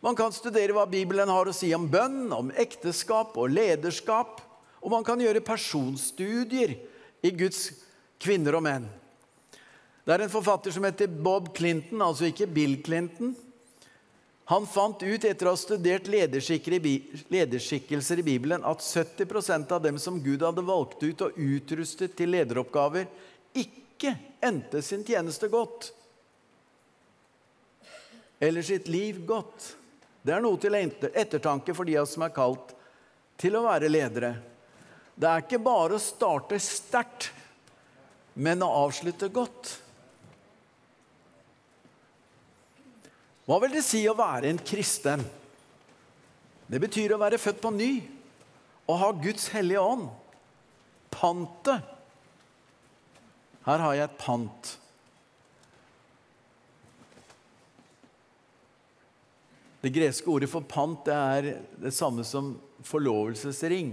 Man kan studere hva Bibelen har å si om bønn, om ekteskap og lederskap. Og man kan gjøre personstudier i Guds kvinner og menn. Det er en forfatter som heter Bob Clinton, altså ikke Bill Clinton. Han fant ut etter å ha studert lederskikkelser i Bibelen at 70% av dem som Gud hadde valgt ut og utrustet til lederoppgaver, ikke endte sin tjeneste godt. Eller sitt liv godt. Det er noe til ettertanke for de av oss som er kalt til å være ledere. Det er ikke bare å starte sterkt, men å avslutte godt. Hva vil det si å være en kristen? Det betyr å være født på ny og ha Guds hellige ånd. Pantet. Her har jeg et pant. Det greske ordet for pant det er det samme som forlovelsesring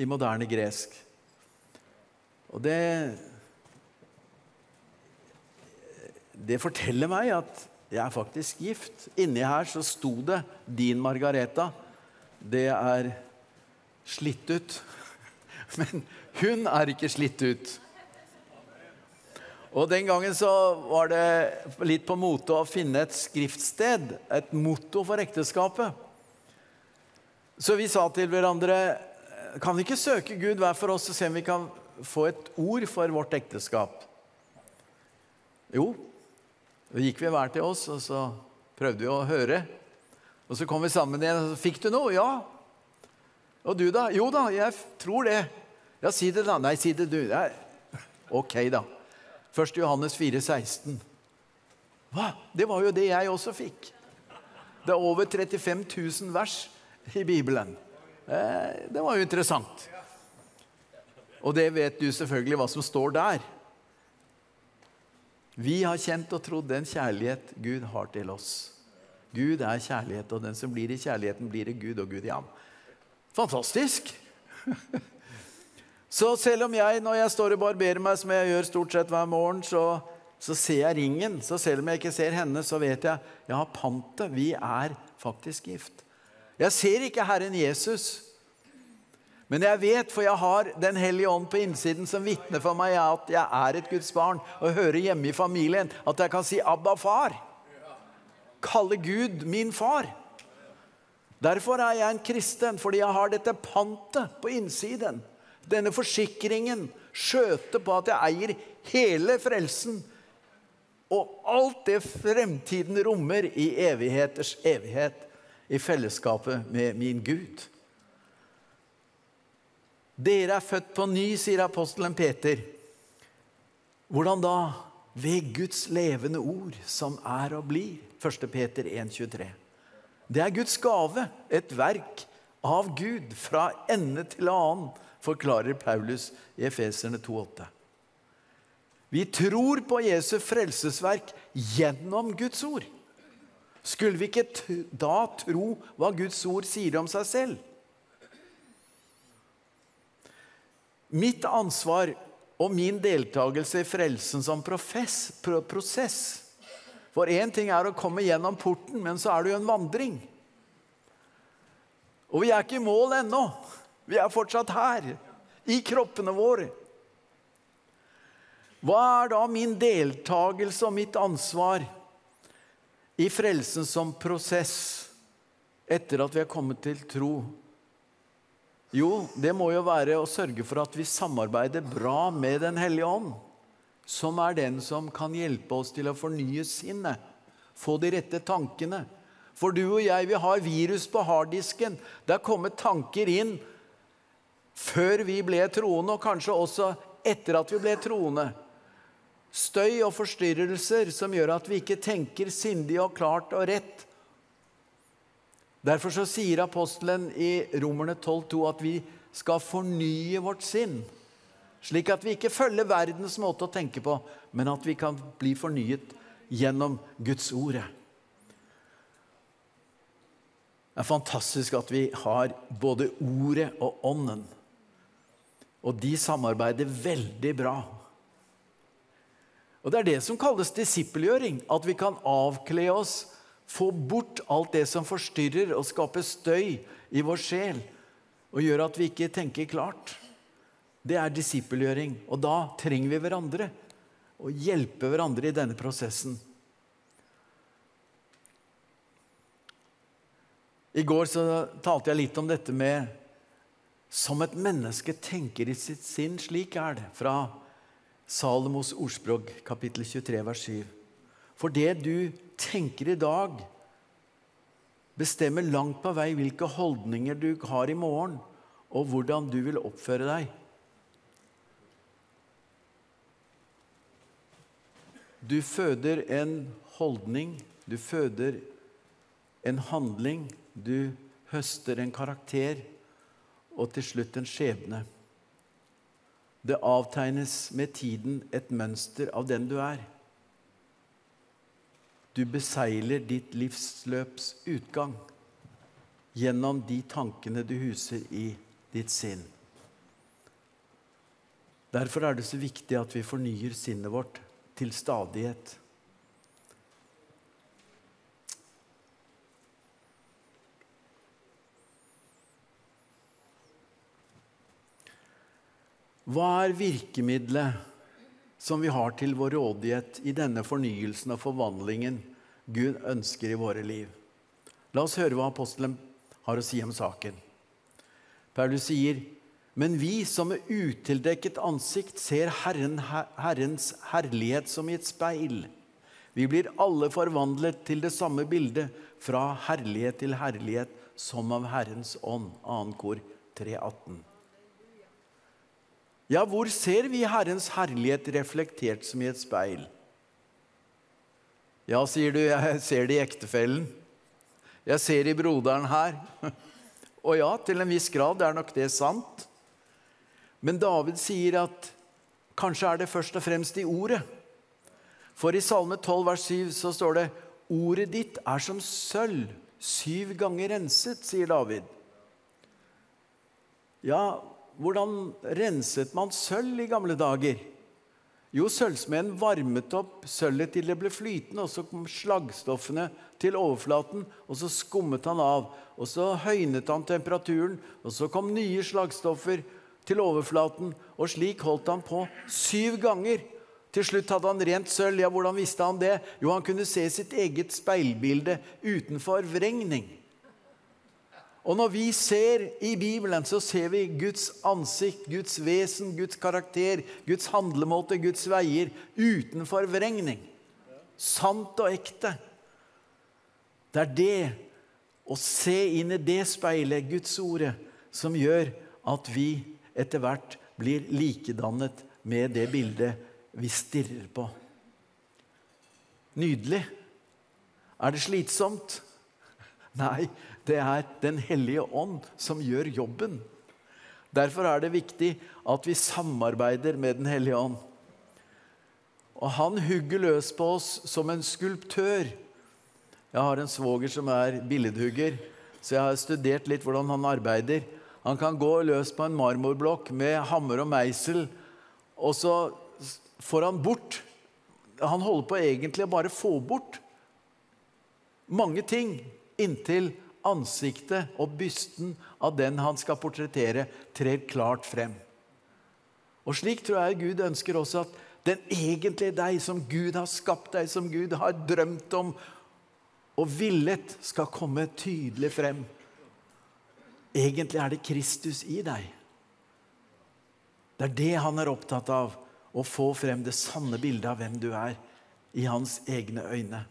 i moderne gresk. Og det Det forteller meg at jeg er faktisk gift. Inni her så sto det 'Din Margareta'. Det er slitt ut. *laughs* Men hun er ikke slitt ut. Og Den gangen så var det litt på mote å finne et skriftsted, et motto for ekteskapet. Så vi sa til hverandre kan vi ikke søke Gud hver for oss og se om vi kan få et ord for vårt ekteskap? Jo, så gikk vi hver til oss, og så prøvde vi å høre. Og så kom vi sammen igjen. og så 'Fikk du noe?' 'Ja.' 'Og du, da?' 'Jo da, jeg tror det.' 'Ja, si det, da.' 'Nei, si det, du.' Ja. Ok, da. 1. Johannes 4, 16. Hva? Det var jo det jeg også fikk. Det er over 35 000 vers i Bibelen. Eh, det var jo interessant. Og det vet du selvfølgelig hva som står der. Vi har kjent og trodd den kjærlighet Gud har til oss. Gud er kjærlighet, og den som blir i kjærligheten, blir i Gud, og Gud i ham. Fantastisk! Så selv om jeg, når jeg står og barberer meg, som jeg gjør stort sett hver morgen, så, så ser jeg ringen. Så selv om jeg ikke ser henne, så vet jeg har pantet. Vi er faktisk gift. Jeg ser ikke Herren Jesus. Men jeg vet, for jeg har Den hellige ånd på innsiden som vitner for meg at jeg er et Guds barn og hører hjemme i familien. At jeg kan si 'Abba, far'. Kalle Gud min far. Derfor er jeg en kristen, fordi jeg har dette pantet på innsiden. Denne forsikringen, skjøte på at jeg eier hele frelsen. Og alt det fremtiden rommer i evigheters evighet, i fellesskapet med min Gud. Dere er født på ny, sier apostelen Peter. Hvordan da? Ved Guds levende ord, som er og blir. 1. Peter 1,23. Det er Guds gave, et verk av Gud fra ende til annen, forklarer Paulus i Efeserne 2,8. Vi tror på Jesu frelsesverk gjennom Guds ord. Skulle vi ikke da tro hva Guds ord sier om seg selv? Mitt ansvar og min deltakelse i frelsen som profess, prosess For én ting er å komme gjennom porten, men så er det jo en vandring. Og vi er ikke i mål ennå. Vi er fortsatt her, i kroppene våre. Hva er da min deltakelse og mitt ansvar i frelsen som prosess etter at vi er kommet til tro jo, det må jo være å sørge for at vi samarbeider bra med Den hellige ånd, som er den som kan hjelpe oss til å fornye sinnet, få de rette tankene. For du og jeg, vi har virus på harddisken. Det er kommet tanker inn før vi ble troende, og kanskje også etter at vi ble troende. Støy og forstyrrelser som gjør at vi ikke tenker sindig og klart og rett Derfor så sier apostelen i Romerne 12,2 at vi skal fornye vårt sinn. Slik at vi ikke følger verdens måte å tenke på, men at vi kan bli fornyet gjennom Guds ord. Det er fantastisk at vi har både Ordet og Ånden. Og de samarbeider veldig bra. Og Det er det som kalles disippelgjøring. At vi kan avkle oss få bort alt det som forstyrrer og skaper støy i vår sjel, og gjør at vi ikke tenker klart. Det er disippelgjøring. Og da trenger vi hverandre og hjelpe hverandre i denne prosessen. I går så talte jeg litt om dette med som et menneske tenker i sitt sinn, slik er det. Fra Salomos ordspråk, kapittel 23, vers 7. For det du tenker i dag, bestemmer langt på vei hvilke holdninger du har i morgen, og hvordan du vil oppføre deg. Du føder en holdning, du føder en handling, du høster en karakter, og til slutt en skjebne. Det avtegnes med tiden et mønster av den du er. Du beseiler ditt livsløps utgang gjennom de tankene du huser i ditt sinn. Derfor er det så viktig at vi fornyer sinnet vårt til stadighet. Hva er virkemidlet som vi har til vår rådighet i denne fornyelsen og forvandlingen Gud ønsker i våre liv. La oss høre hva apostelen har å si om saken. Paulus sier, men vi som med utildekket ansikt ser Herren, Herrens herlighet som i et speil. Vi blir alle forvandlet til det samme bildet, fra herlighet til herlighet, som av Herrens ånd. 2. kor 318. Ja, hvor ser vi Herrens herlighet reflektert som i et speil? Ja, sier du, jeg ser det i ektefellen. Jeg ser i broderen her. Og ja, til en viss grad er nok det sant. Men David sier at kanskje er det først og fremst i ordet. For i Salme 12, vers 7 så står det Ordet ditt er som sølv, syv ganger renset, sier David. Ja, hvordan renset man sølv i gamle dager? Jo, sølvsmeden varmet opp sølvet til det ble flytende, og så kom slagstoffene til overflaten, og så skummet han av. Og så høynet han temperaturen, og så kom nye slagstoffer til overflaten, og slik holdt han på syv ganger. Til slutt hadde han rent sølv. Ja, hvordan visste han det? Jo, han kunne se sitt eget speilbilde uten forvrengning. Og når vi ser i Bibelen, så ser vi Guds ansikt, Guds vesen, Guds karakter, Guds handlemåte, Guds veier uten forvrengning. Sant og ekte. Det er det å se inn i det speilet, Guds ordet, som gjør at vi etter hvert blir likedannet med det bildet vi stirrer på. Nydelig. Er det slitsomt? Nei, det er Den hellige ånd som gjør jobben. Derfor er det viktig at vi samarbeider med Den hellige ånd. Og han hugger løs på oss som en skulptør. Jeg har en svoger som er billedhugger, så jeg har studert litt hvordan han arbeider. Han kan gå løs på en marmorblokk med hammer og meisel, og så får han bort Han holder på egentlig å bare få bort mange ting inntil ansiktet og bysten av den han skal portrettere, trer klart frem. Og slik tror jeg Gud ønsker også at den egentlige deg, som Gud har skapt deg, som Gud har drømt om og villet, skal komme tydelig frem. Egentlig er det Kristus i deg. Det er det han er opptatt av å få frem det sanne bildet av hvem du er, i hans egne øyne.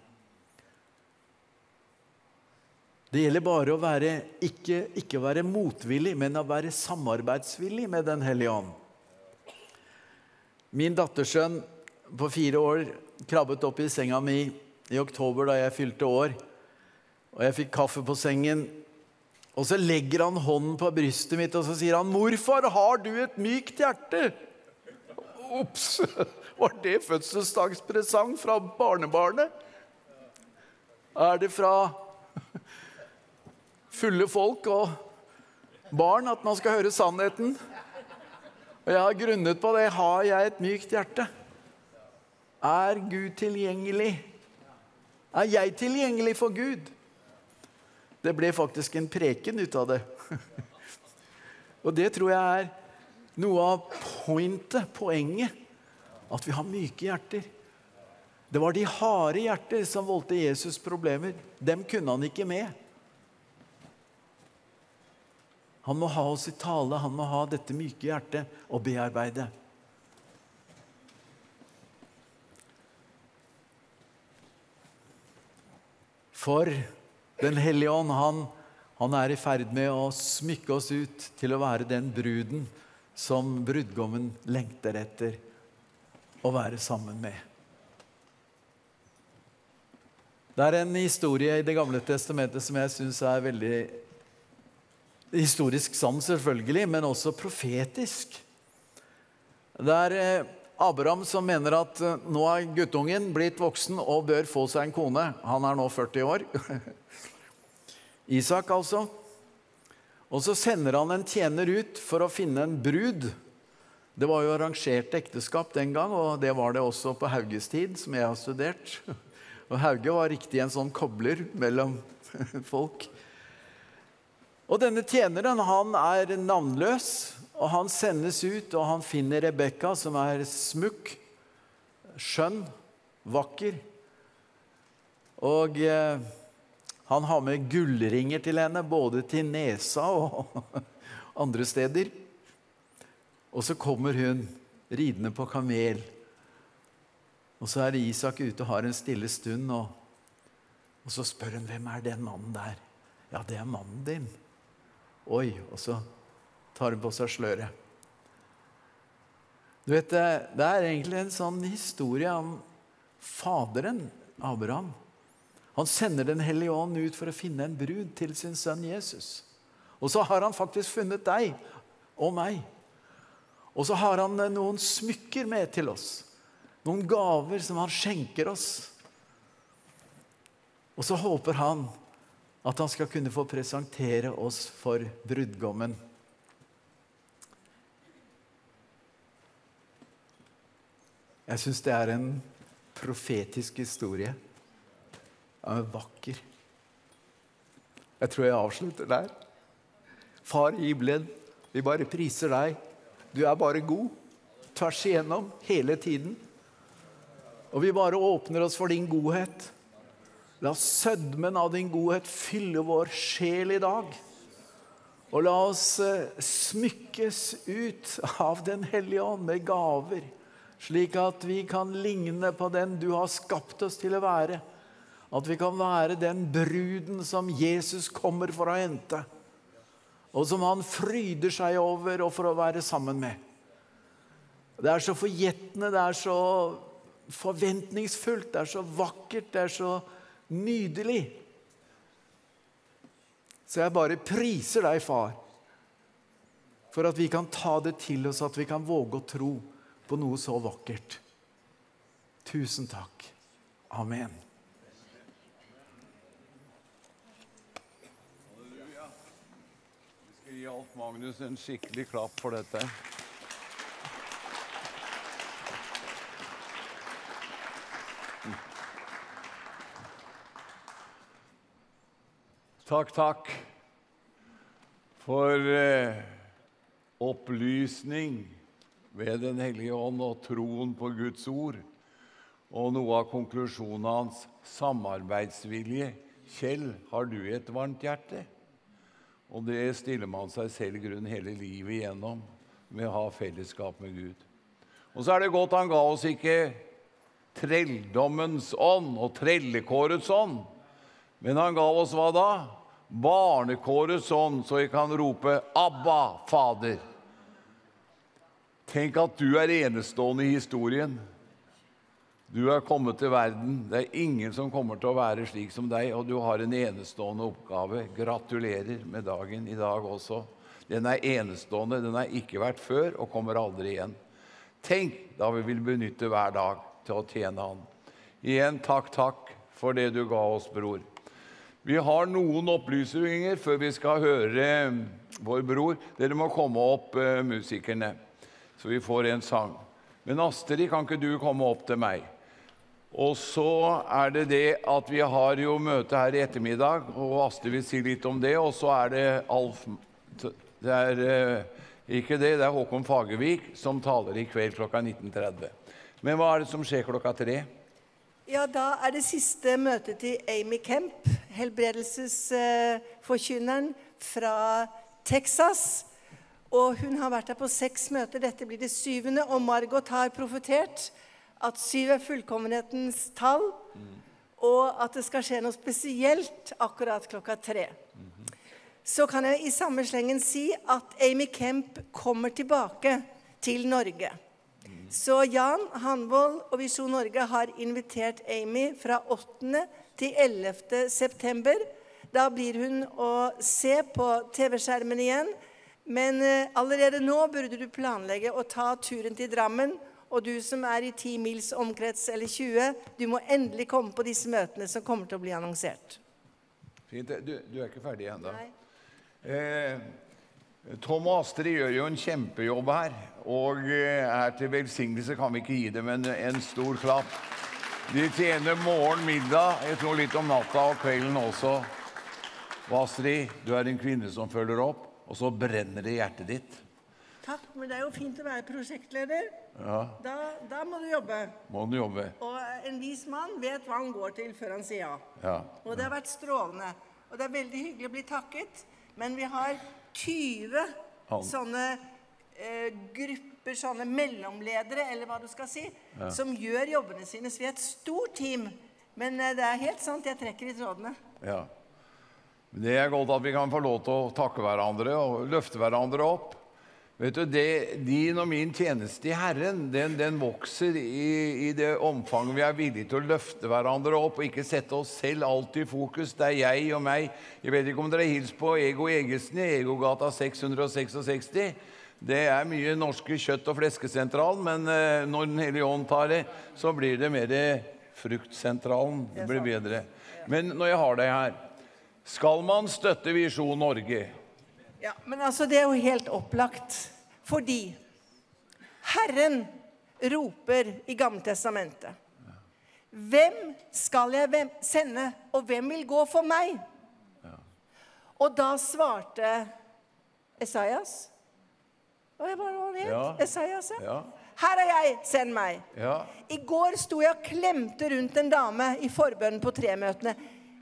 Det gjelder bare å være, ikke, ikke være motvillig, men å være samarbeidsvillig med Den hellige ånd. Min dattersønn på fire år krabbet opp i senga mi i oktober da jeg fylte år. Og jeg fikk kaffe på sengen. Og så legger han hånden på brystet mitt og så sier han, 'Morfar, har du et mykt hjerte?' Ops! Var det fødselsdagspresang fra barnebarnet? Er det fra fulle folk og barn at man skal høre sannheten? Og jeg har grunnet på det. Har jeg et mykt hjerte? Er Gud tilgjengelig? Er jeg tilgjengelig for Gud? Det ble faktisk en preken ut av det. *laughs* Og det tror jeg er noe av pointet, poenget, at vi har myke hjerter. Det var de harde hjerter som voldte Jesus problemer. Dem kunne han ikke med. Han må ha oss i tale, han må ha dette myke hjertet å bearbeide. For Den hellige ånd, han, han er i ferd med å smykke oss ut til å være den bruden som brudgommen lengter etter å være sammen med. Det er en historie i Det gamle testamentet som jeg syns er veldig historisk sann, selvfølgelig, men også profetisk. Det er eh, Abraham som mener at eh, nå er guttungen blitt voksen og bør få seg en kone. Han er nå 40 år. *laughs* Isak, altså. Og så sender han en tjener ut for å finne en brud. Det var jo arrangert ekteskap den gang, og det var det også på Hauges tid, som jeg har studert. *laughs* Og Hauge var riktig en sånn kobler mellom *laughs* folk. Og denne tjeneren han er navnløs, og han sendes ut, og han finner Rebekka, som er smukk, skjønn, vakker. Og eh, han har med gullringer til henne, både til nesa og *laughs* andre steder. Og så kommer hun ridende på kamel. Og så er Isak ute og har en stille stund, og, og så spør hun hvem er den mannen der. Ja, det er mannen din. Oi, og så tar hun på seg sløret. Du vet, Det er egentlig en sånn historie om faderen Abraham han sender Den hellige ånd ut for å finne en brud til sin sønn Jesus. Og så har han faktisk funnet deg og meg. Og så har han eh, noen smykker med til oss. Noen gaver som han skjenker oss. Og så håper han at han skal kunne få presentere oss for brudgommen. Jeg syns det er en profetisk historie. Den er vakker. Jeg tror jeg avslutter der. Far i himmelen, vi bare priser deg. Du er bare god. Tvers igjennom, hele tiden. Og vi bare åpner oss for din godhet. La sødmen av din godhet fylle vår sjel i dag. Og la oss eh, smykkes ut av Den hellige ånd med gaver, slik at vi kan ligne på den du har skapt oss til å være. At vi kan være den bruden som Jesus kommer for å hente, og som han fryder seg over og for å være sammen med. Det er så forjettende, det er så forventningsfullt, det er så vakkert, det er så nydelig. Så jeg bare priser deg, far, for at vi kan ta det til oss, at vi kan våge å tro på noe så vakkert. Tusen takk. Amen. Vi skal gi Alf Magnus en skikkelig klapp for dette. Takk, takk for eh, opplysning ved Den hellige ånd og troen på Guds ord. Og noe av konklusjonen hans samarbeidsvilje. Kjell, har du et varmt hjerte? Og det stiller man seg selv grunn hele livet igjennom med å ha fellesskap med Gud. Og så er det godt han ga oss ikke trelldommens ånd og trellekårets ånd, men han ga oss hva da? Barnekårets ånd, så vi kan rope 'Abba, Fader'. Tenk at du er enestående i historien. Du er kommet til verden. Det er ingen som kommer til å være slik som deg, og du har en enestående oppgave. Gratulerer med dagen i dag også. Den er enestående. Den har ikke vært før og kommer aldri igjen. Tenk da vi vil benytte hver dag til å tjene Han. Igjen takk, takk for det du ga oss, bror. Vi har noen opplysninger før vi skal høre eh, vår bror. Dere må komme opp, eh, musikerne, så vi får en sang. Men Astrid, kan ikke du komme opp til meg? Og så er det det at vi har jo møte her i ettermiddag, og Astrid vil si litt om det. Og så er det Alf Det er eh, ikke det, det er Håkon Fagervik som taler i kveld klokka 19.30. Men hva er det som skjer klokka tre? Ja, da er det siste møtet til Amy Kemp, helbredelsesforkynneren fra Texas. Og hun har vært her på seks møter. Dette blir det syvende. Og Margot har profetert at syv er fullkommenhetens tall. Og at det skal skje noe spesielt akkurat klokka tre. Så kan jeg i samme slengen si at Amy Kemp kommer tilbake til Norge. Så Jan Hanvold og Visjon Norge har invitert Amy fra 8. til 11. september. Da blir hun å se på TV-skjermen igjen. Men eh, allerede nå burde du planlegge å ta turen til Drammen. Og du som er i 10 mils omkrets eller 20, du må endelig komme på disse møtene som kommer til å bli annonsert. Fint. Du, du er ikke ferdig ennå. Eh, Tom og Astrid gjør jo en kjempejobb her. Og eh, er til velsignelse kan vi ikke gi dem en, en stor klapp. De tjener morgen, middag, jeg tror litt om natta og kvelden også. Og Astrid, du er en kvinne som følger opp, og så brenner det i hjertet ditt. Takk, men det er jo fint å være prosjektleder. Da, da må du jobbe. Må du jobbe. Og en vis mann vet hva han går til før han sier ja. Ja. Og det har vært strålende. Og det er veldig hyggelig å bli takket. Men vi har 20 Han- sånne eh, grupper, sånne mellomledere, eller hva du skal si, som gjør jobbene sine. Så vi er et stort team. Men eh, det er helt sant, jeg trekker i trådene. Ja. Det er godt at vi kan få lov til å takke hverandre og løfte hverandre opp. Vet du, det, Din og min tjeneste i Herren den, den vokser i, i det omfanget vi er villige til å løfte hverandre opp og ikke sette oss selv alltid i fokus. Det er jeg og meg. Jeg vet ikke om dere har hilst på Ego Egesen i Egogata 666. Det er mye norske kjøtt- og fleskesentralen, men eh, når Den hellige ånd tar det, så blir det mer fruktsentralen. Det blir bedre. Men når jeg har deg her Skal man støtte Visjon Norge? Ja, Men altså, det er jo helt opplagt. Fordi Herren roper i Gammeltestamentet. Hvem skal jeg sende, og hvem vil gå for meg? Og da svarte Esaias Hva var det han het? Ja. Esaias, ja. Ja. Her er jeg, send meg. Ja. I går sto jeg og klemte rundt en dame i forbønnen på tremøtene.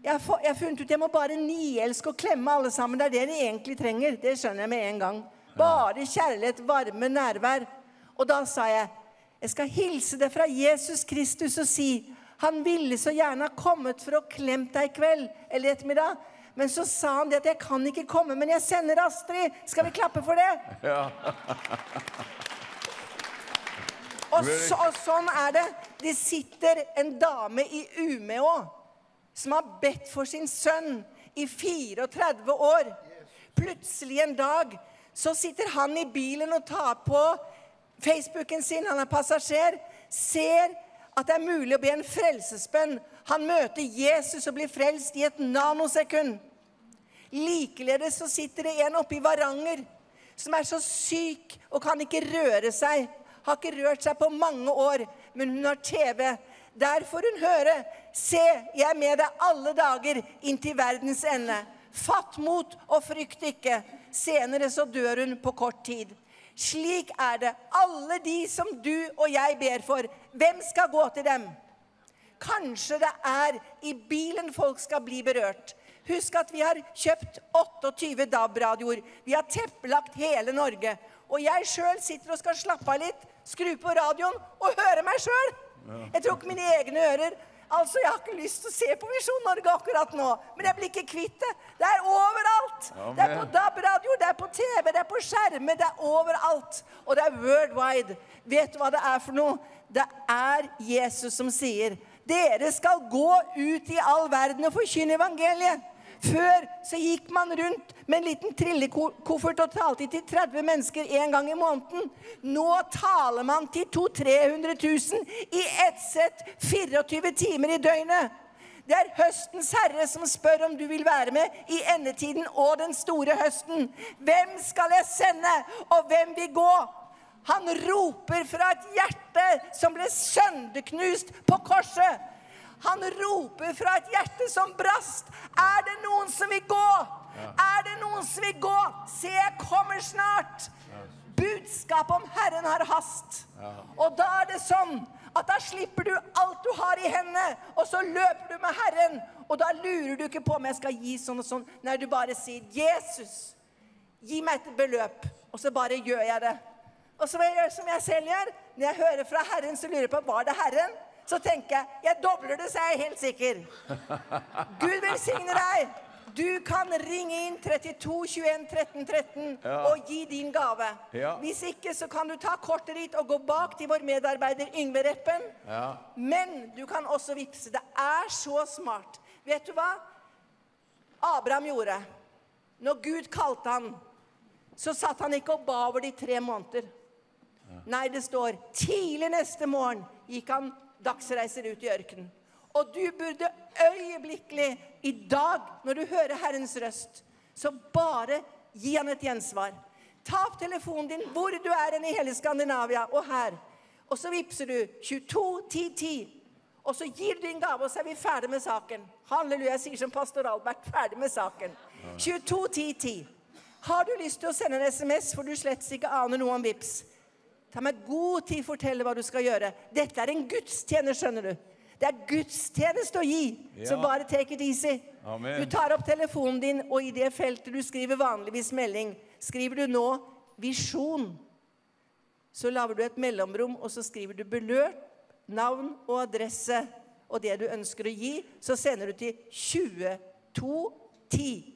Jeg har, funnet ut jeg må bare nielske og klemme alle sammen. Det er det de egentlig trenger. Det skjønner jeg med en gang. Bare kjærlighet, varme, nærvær. Og da sa jeg jeg skal hilse deg fra Jesus Kristus og si han ville så gjerne ha kommet for å klemt deg i kveld eller i ettermiddag. Men så sa han det at jeg kan ikke komme, men jeg sender Astrid. Skal vi klappe for det? *laughs* Ja. Og, så, og sånn er det. Det sitter en dame i Umeå som har bedt for sin sønn i 34 år. Plutselig en dag så sitter han i bilen og tar på Facebooken sin, han er passasjer, ser at det er mulig å be en frelsesbønn. Han møter Jesus og blir frelst i et nanosekund. Likeledes så sitter det en oppe i Varanger som er så syk og kan ikke røre seg. Har ikke rørt seg på mange år, men hun har TV. Der får hun høre. Se, jeg er med deg alle dager inntil verdens ende. Fatt mot og frykt ikke. Senere så dør hun på kort tid. Slik er det. Alle de som du og jeg ber for, hvem skal gå til dem? Kanskje det er i bilen folk skal bli berørt. Husk at vi har kjøpt 28 DAB-radioer. Vi har teppelagt hele Norge. Og jeg sjøl sitter og skal slappe av litt, skru på radioen og høre meg sjøl. Jeg tror ikke mine egne ører. Altså, Jeg har ikke lyst til å se på Visjon Norge akkurat nå, men jeg blir ikke kvitt det. Det er overalt. Det er på DAB-radio, det er på TV, det er på skjermer, det er overalt. Og det er worldwide. Vet du hva det er for noe? Det er Jesus som sier dere skal gå ut i all verden og forkynne evangeliet. Før så gikk man rundt med en liten trillekoffert og talte til 30 mennesker en gang i måneden. Nå taler man til 200 000-300 000 i ett sett 24 timer i døgnet. Det er høstens herre som spør om du vil være med i endetiden og den store høsten. Hvem skal jeg sende, og hvem vil gå? Han roper fra et hjerte som ble sønderknust på korset. Han roper fra et hjerte som brast. Er det noen som vil gå? Er det noen som vil gå? Se, jeg kommer snart. Budskapet om Herren har hast. Og da er det sånn at da slipper du alt du har i hendene, og så løper du med Herren. Og da lurer du ikke på om jeg skal gi sånn og sånn. Nei, du bare sier 'Jesus, gi meg et beløp', og så bare gjør jeg det. Og så vil jeg gjøre som jeg selv gjør. Når jeg hører fra Herren, så lurer jeg på var det Herren. Så tenker jeg jeg dobler det, så er jeg helt sikker. Gud velsigne deg. Du kan ringe inn 32 21 13 13 og gi din gave. Ja. Hvis ikke så kan du ta kortet ditt og gå bak til vår medarbeider Yngve Reppen. Ja. Men du kan også vippse. Det er så smart. Vet du hva Abraham gjorde? Når Gud kalte han, så satt han ikke og ba over de tre måneder. Nei, det står tidlig neste morgen gikk han dagsreiser ut i ørkenen. Og du burde øyeblikkelig i dag, når du hører Herrens røst, så bare gi han et gjensvar. Ta opp telefonen din hvor du er enn i hele Skandinavia og her. Og så vippser du 22 10 10. Og så gir du din gave, og så er vi ferdig med saken. Halleluja, jeg sier som pastor Albert, ferdig med saken. 22 10 10. Har du lyst til å sende en SMS, for du slett ikke aner noe om VIPS, Ta meg god tid fortelle hva du skal gjøre. Dette er en gudstjener, skjønner du. Det er gudstjeneste å gi. Så bare take it easy. Amen. Du tar opp telefonen din, og i det feltet du skriver vanligvis melding, skriver du nå 'visjon'. Så lager du et mellomrom, og så skriver du beløp, navn og adresse og det du ønsker å gi. Så sender du til 2210.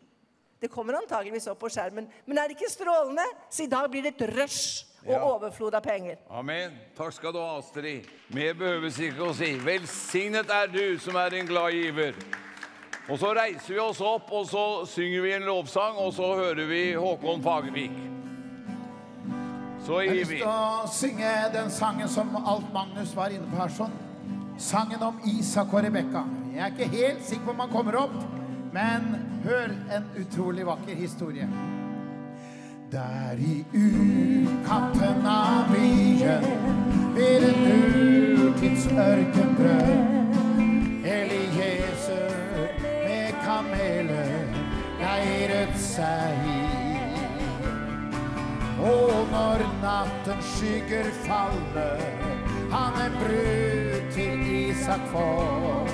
Det kommer antageligvis opp på skjermen. Men er det ikke strålende? Så i dag blir det et rush og Ja. overflod av penger. Amen. Takk skal du ha, Astrid. Mer behøves ikke å si. Velsignet er du som er en glad giver. Og så reiser vi oss opp, og så synger vi en lovsang, og så hører vi Håkon Fagervik. Så gir vi. Jeg har lyst til å synge den sangen som Alf Magnus var inne på her sånn. Sangen om Isak og Rebekka. Jeg er ikke helt sikker på om han kommer opp, men hør en utrolig vakker historie. Der i utkanten av byen ved en nutids ørkenbrød. Elieser med kameler leiret seg. Og når natten skygger faller, han en brud til Isak får.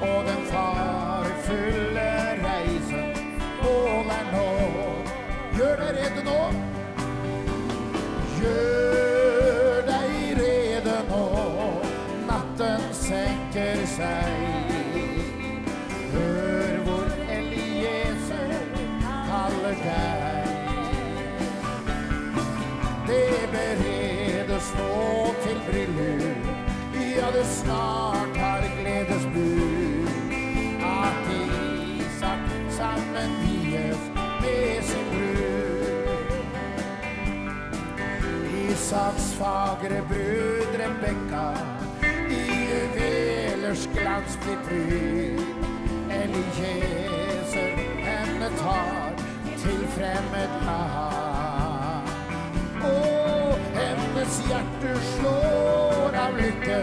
Og den farefulle reisen ål er nå. Gjør deg rede nå. Gjør deg rede nå. Natten senker seg. Hør hvor Elieser kaller deg. Det beredes nå til bryllup. Ja, det snart har gledesbud. At Isak sammen vies Isaks fagre brud Rebekka i juvelers glans blir pryd. Elieser henne tar til fremmed land. Og hennes hjerte slår av lykke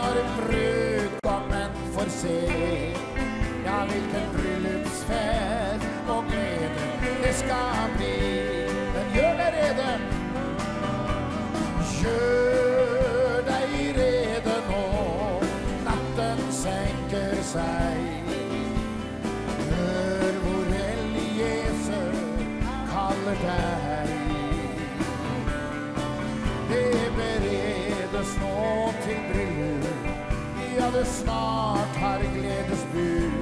når brudgommen får se. Ja, hvilken bryllupsfest og glede det skal bli. Seg. Hør hvor Elieser kaller deg. Det beredes nå til bryllup. Ja, det snart har gledesbud.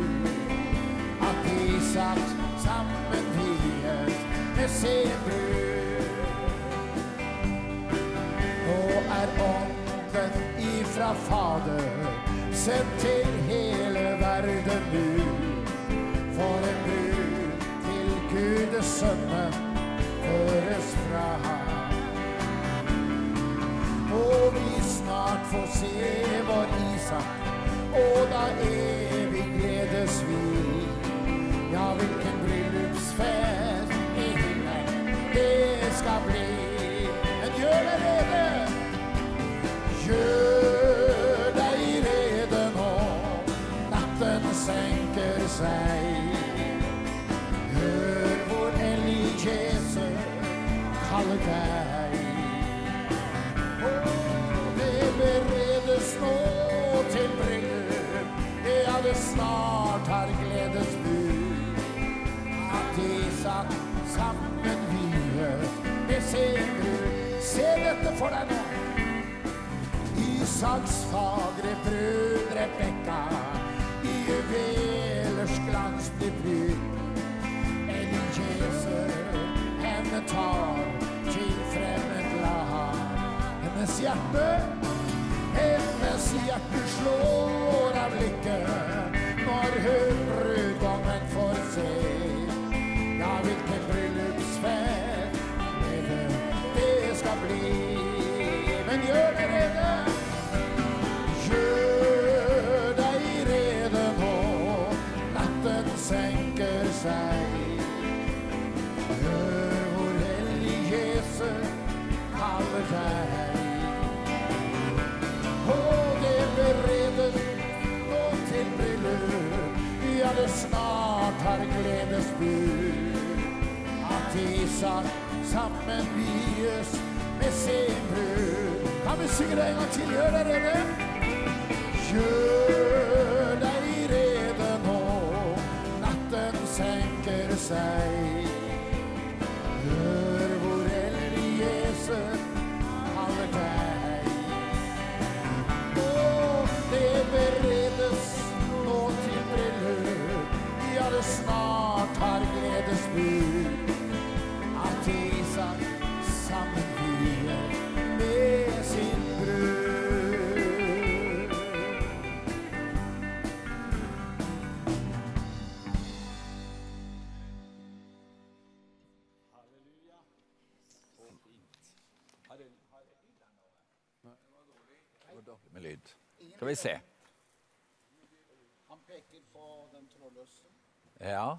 At Isak sammen vies med sin brud. Nå er ånden ifra Fader sendt til hele verden nu. For en bud til Gudesønnen føres fra. Og vi snart får se vår Isak, og da evig gledes vi. Ja, hvilken bryllupsfest i himmelen det skal bli. For deg nå. Isaks fagre brød, Rebekka i juvelers glans blir brun. En jeser, henne tar Hennes hjerte, hennes hjerte slår av lykke når hun brudgommen får se. Ja, hvilken bryllupsfest det skal bli. Men gjør deg rede, gjør deg rede nå. Natten senker seg. Hør hvor Elieser kaller deg. Ja, det snart har gledesbud. At Isak sammen vies med sin brud. Kan vi synge det en gang til? Gjør dere det? Gjør deg rede nå. Natten senker seg. Hør hvor Elieser kaller det snart har gledesbud. At Isak sammen vies med sin brud. med lyd. Skal vi se. Han peker på den trådløse. Ja.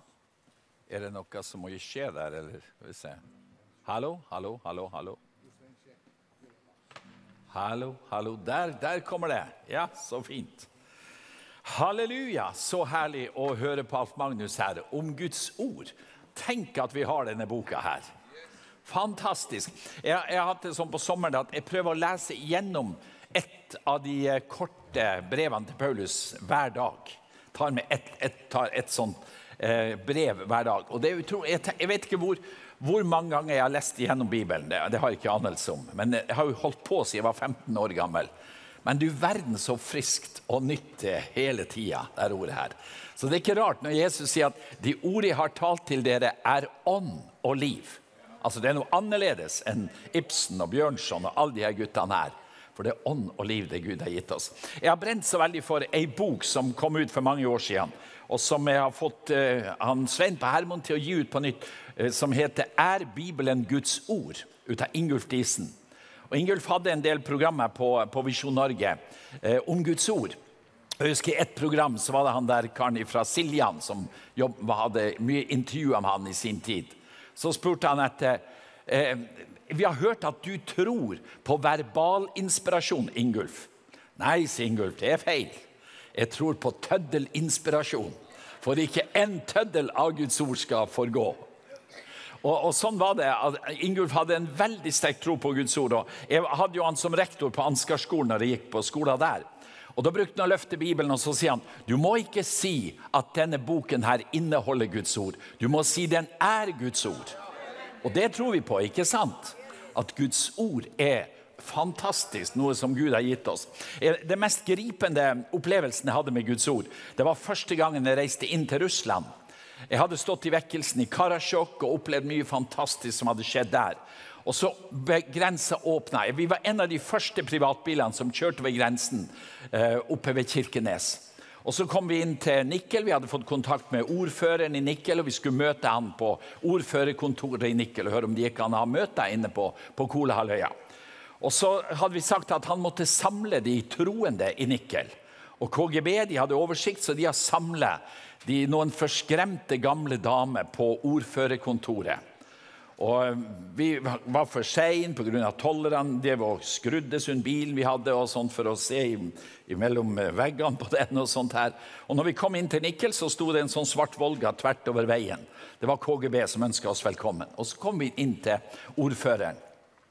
Er det noe som må skje der, eller? Skal vi se. Hallo, hallo, hallo, hallo. Hallo, hallo. Der, der kommer det. Ja, så fint. Halleluja, så herlig å høre på Alf Magnus her om Guds ord. Tenk at vi har denne boka her. Fantastisk. Jeg, jeg har hatt det sånn på sommeren at jeg prøver å lese gjennom et av de eh, korte brevene til Paulus hver dag. Tar med et, et, et sånt brev hver dag. Og det er utro, jeg, vet ikke hvor, hvor, mange ganger jeg har lest gjennom Bibelen. Det, det har jeg ikke anelse om. Men jeg har jo holdt på siden jeg var 15 år gammel. Men du verden så friskt og nytt hele tida, det ordet her. Så det er ikke rart når Jesus sier at de ord jeg har talt til dere, er ånd og liv. Altså Det er noe annerledes enn Ibsen og Bjørnson og alle de her guttene her. For det er ånd og liv det Gud har gitt oss. Jeg har brent så veldig for ei bok som kom ut for mange år siden, og som jeg har fått eh, han Svein på Hermon til å gi ut på nytt, eh, som heter 'Er Bibelen Guds ord?' ut av Ingulf Disen. Og Ingulf hadde en del programmer på, på Visjon Norge eh, om Guds ord. Jeg husker I ett program så var det han der karen fra Siljan som jobb, hadde mye intervju om han i sin tid. Så spurte han etter eh, Vi har hørt at du tror på verbalinspirasjon, Ingulf. Nei, sier Ingulf, det er feil. Jeg tror på tøddelinspirasjon. For ikke en tøddel av Guds ord skal forgå. Og, og, sånn var det. Ingulf hadde en veldig sterk tro på Guds ord. og Jeg hadde jo han som rektor på Ansgarskolen når jeg gikk på skolen der. Og Da brukte han å løfte Bibelen og så sier han, du må ikke si at denne boken her inneholder Guds ord. Du må si den er Guds ord. Og det tror vi på, ikke sant? At Guds ord er fantastisk, noe som Gud har gitt oss. Det mest gripende opplevelsen jeg hadde med Guds ord, det var første gangen jeg reiste inn til Russland. Jeg hadde stått i vekkelsen i Karasjok og opplevd mye fantastisk som hadde skjedd der. Og så ble grensa åpna. Vi var en av de første privatbilene som kjørte ved grensen eh, oppe ved Kirkenes. Og Så kom vi inn til Nikkel. Vi hadde fått kontakt med ordføreren i Nikkel. og Vi skulle møte han på ordførerkontoret i Nikkel og høre om det gikk an å ha møte inne på, på Kolahalvøya. Og så hadde vi sagt at han måtte samle de troende i Nikkel. Og KGB de hadde oversikt, så de har samlet noen forskremte gamle damer på ordførerkontoret. Og Vi var for seine pga. tollerne De og skrudde sund bilen vi hadde og sånt for å se mellom veggene på den. Og sånt her. Og når vi kom inn til Nikkel, så sto det en sånn svart Volga tvert over veien. Det var KGB som ønska oss velkommen. Og Så kom vi inn til ordføreren.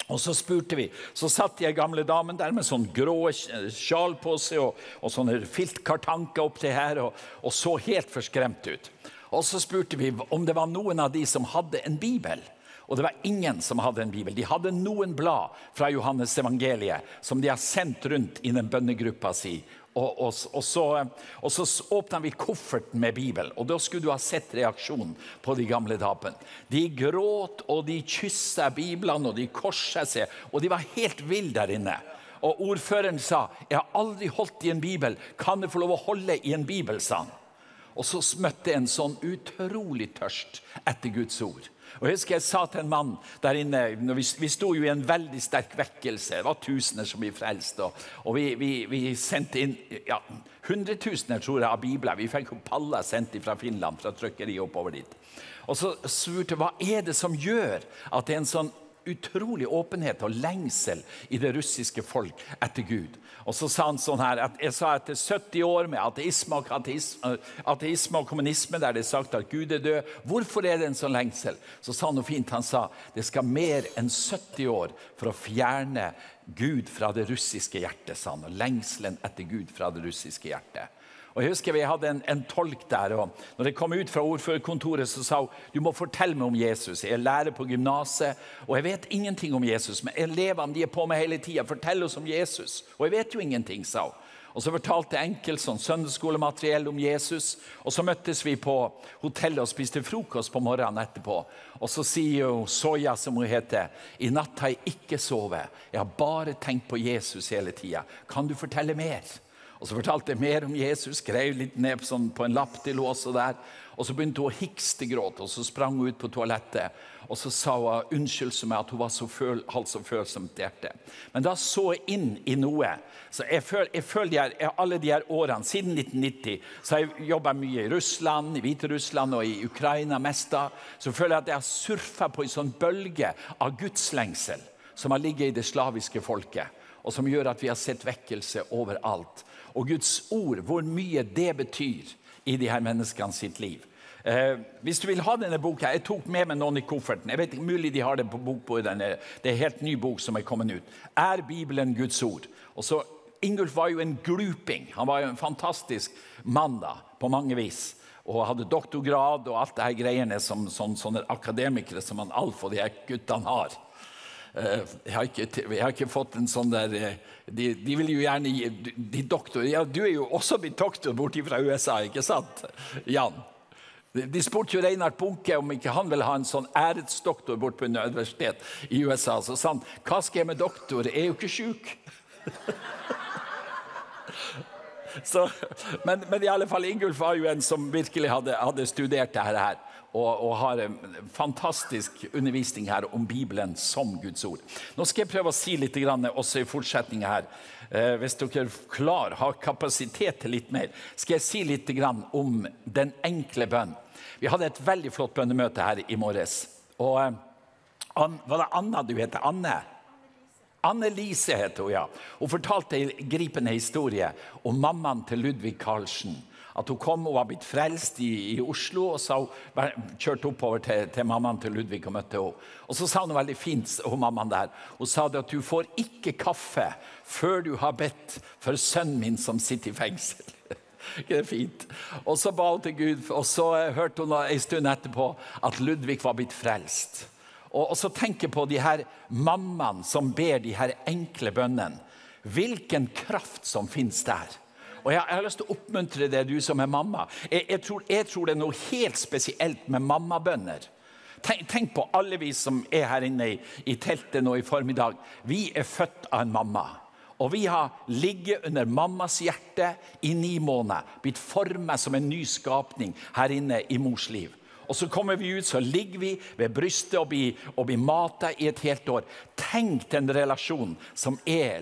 Og så spurte vi, så satt de gamle damen der med sånn grå sjal på seg og, og sånne filtkartanker opp til her og, og, så helt forskremt ut. Og så spurte vi om det var noen av de som hadde en bibel. Og det var ingen som hadde en bibel. De hadde noen blad fra Johannes evangeliet som de har sendt rundt i den bønnegruppa si og, og, og, så, og så åpna vi kofferten med Bibelen, og da skulle du ha sett reaksjonen på de gamle damene. De gråt, og de kyssa Biblene, og de korsa seg, og de var helt ville der inne. Og ordføreren sa, 'Jeg har aldri holdt i en bibel. Kan jeg få lov å holde i en bibel?' sa han. Og så møtte jeg en sånn utrolig tørst etter Guds ord. Og jeg husker jeg sa til en mann der inne Vi, vi sto jo i en veldig sterk vekkelse. Det var tusener som ble frelst. Og, og vi, vi, vi, sendte inn ja, hundretusener tror jeg, av bibler. Vi fikk paller sendt fra Finland, fra trykkeriet oppover dit. Og så spurte hva er det som gjør at det er en sånn utrolig åpenhet og lengsel i det russiske folk etter Gud. Og så sa han sånn her, at Jeg sa etter 70 år med ateisme og, ateisme, ateisme og kommunisme, der det er sagt at Gud er død, hvorfor er det en sånn lengsel? Så sa han noe fint. Han sa det skal mer enn 70 år for å fjerne Gud fra det russiske hjertet, sa han. Og lengselen etter Gud fra det russiske hjertet. Og Jeg husker vi hadde en, en tolk der. og når jeg kom ut fra ordførerkontoret, så sa hun du må fortelle meg om Jesus. Jeg er lærer på gymnaset, og jeg vet ingenting om Jesus. Men elevene de er på meg hele tida. Fortell oss om Jesus. Og jeg vet jo ingenting, sa hun. Og Så fortalte jeg enkelt sånn søndagsskolemateriell om Jesus. Og Så møttes vi på hotellet og spiste frokost på morgenen etterpå. Og Så sier hun Soya, som hun heter, i natt har jeg ikke sovet. Jeg har bare tenkt på Jesus hele tida. Kan du fortelle mer? Og Så fortalte jeg mer om Jesus, skrev litt ned sånn, på en lapp til også der. Og Så begynte hun å hikstegråte, og så sprang hun ut på toalettet. Og så sa hun unnskyld meg at hun var så føl, hadde så følsomt hjerte. Men da så jeg inn i noe. Så jeg føler, jeg føler de her, alle de her årene, siden 1990, så har jeg jobba mye i Russland, i Hviterussland og i Ukraina mest da. Så føler jeg at jeg har surfa på en sånn bølge av gudslengsel som har ligget i det slaviske folket. Og som gjør at vi har sett vekkelse overalt. Og Guds ord, hvor mye det betyr i de her menneskene sitt liv. Eh, hvis du vil ha denne boka, Jeg tok med meg noen i kofferten. Jeg vet ikke, Mulig de har det på bokbordet. Det er en helt ny bok som er kommet ut. Er Bibelen Guds ord? Og så, Ingulf var jo en gluping. Han var jo en fantastisk mann da, på mange vis. Og hadde doktorgrad og alt det her greiene som sånn, sånne akademikere som han Alf og de her guttene har. Eh, jeg har, ikke, jeg har, ikke, fått en sånn der eh, De, de vil jo gjerne gi de doktor, ja, Du er jo også blitt doktor borti fra USA, ikke sant, Jan? De spurte jo Reinhard Bunke om ikke han ville ha en sånn æresdoktor bort på universitet i USA. Så sa han hva skal jeg med doktor, jeg er jo ikke sjuk. *laughs* Så, men, men, i alle fall, Ingulf var jo en som virkelig hadde, hadde studert dette her. Og, og, har fantastisk undervisning her om Bibelen som Guds ord. Nå skal jeg prøve å si litt også i fortsetninga her. Eh, hvis dere er klar, har kapasitet til litt mer, skal jeg si litt om den enkle bønn. Vi hadde et veldig flott bønnemøte her i morges. Og eh, Var det Anna du heter? Anne? Anne-Lise heter hun, ja. Hun fortalte en gripende historie om mammaen til Ludvig Karlsen. At hun kom og var blitt frelst i, i Oslo, og så hun kjørte oppover til, til, mammaen til Ludvig og møtte henne. Og så sa hun veldig fint, hun mammaen der, hun sa det at du får ikke kaffe før du har bedt for sønnen min som sitter i fengsel. *laughs* Ikke det fint? Og så ba hun til Gud, og så hørte hun en stund etterpå at Ludvig var blitt frelst. Og, og så tenker på de her mammaene som ber de her enkle bønnene. Hvilken kraft som finnes der. Og jeg, har lyst til å oppmuntre deg, du som er mamma. Jeg, jeg, tror, jeg tror, det er noe helt spesielt med mammabønner. Tenk, tenk, på alle vi som er her inne i, i teltet nå i formiddag. Vi er født av en mamma. Og vi har ligget under mammas hjerte i ni måneder, blitt formet som en ny skapning her inne i mors liv. Og så kommer vi ut, så ligger vi ved brystet og blir, og blir mata i et helt år. Tenk den relasjonen som er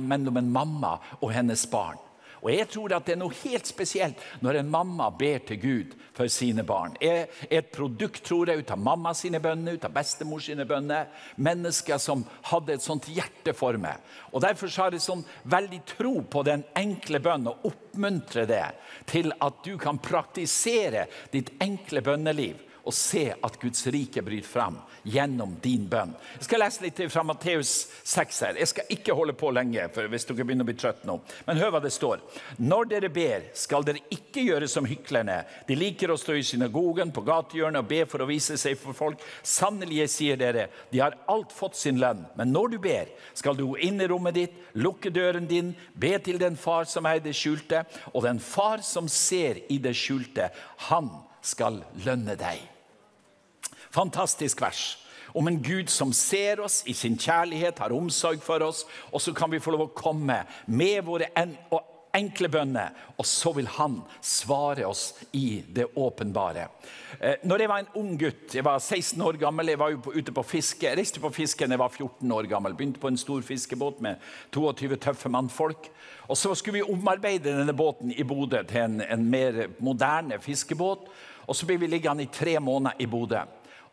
mellom en mamma og hennes barn. Og jeg tror at det er noe helt spesielt når en mamma ber til Gud for sine barn. Er et produkt, tror jeg, ut av mamma sine bønner, ut av bestemor sine bønner. Mennesker som hadde et sånt hjerte for meg. Og Derfor har jeg sånn veldig tro på den enkle bønnen og oppmuntre det til at du kan praktisere ditt enkle bønneliv og se at Guds rike bryter fram gjennom din bønn. Jeg skal lese litt fra Matteus 6 her. Jeg skal ikke holde på lenge, for hvis dere begynner å bli trøtt nå. Men hør hva det står. Når dere ber, skal dere ikke gjøre som hyklerne. De liker å stå i synagogen, på gatehjørnet og be for å vise seg for folk. Sannelig, sier dere, de har alt fått sin lønn. Men når du ber, skal du gå inn i rommet ditt, lukke døren din, be til den far som er i det skjulte, og den far som ser i det skjulte, han skal lønne deg. Fantastisk vers. Om en Gud som ser oss i sin kjærlighet, har omsorg for oss. Og så kan vi få lov å komme med våre enkle bønner, og så vil han svare oss i det åpenbare. Eh, når jeg var en ung gutt, jeg var 16 år gammel, jeg var ute på fiske. Jeg reiste på fiske da jeg var 14 år gammel. Begynte på en stor fiskebåt med 22 tøffe mannfolk. Og Så skulle vi omarbeide denne båten i Bodø til en, en mer moderne fiskebåt. Og Så ble vi liggende i tre måneder i Bodø.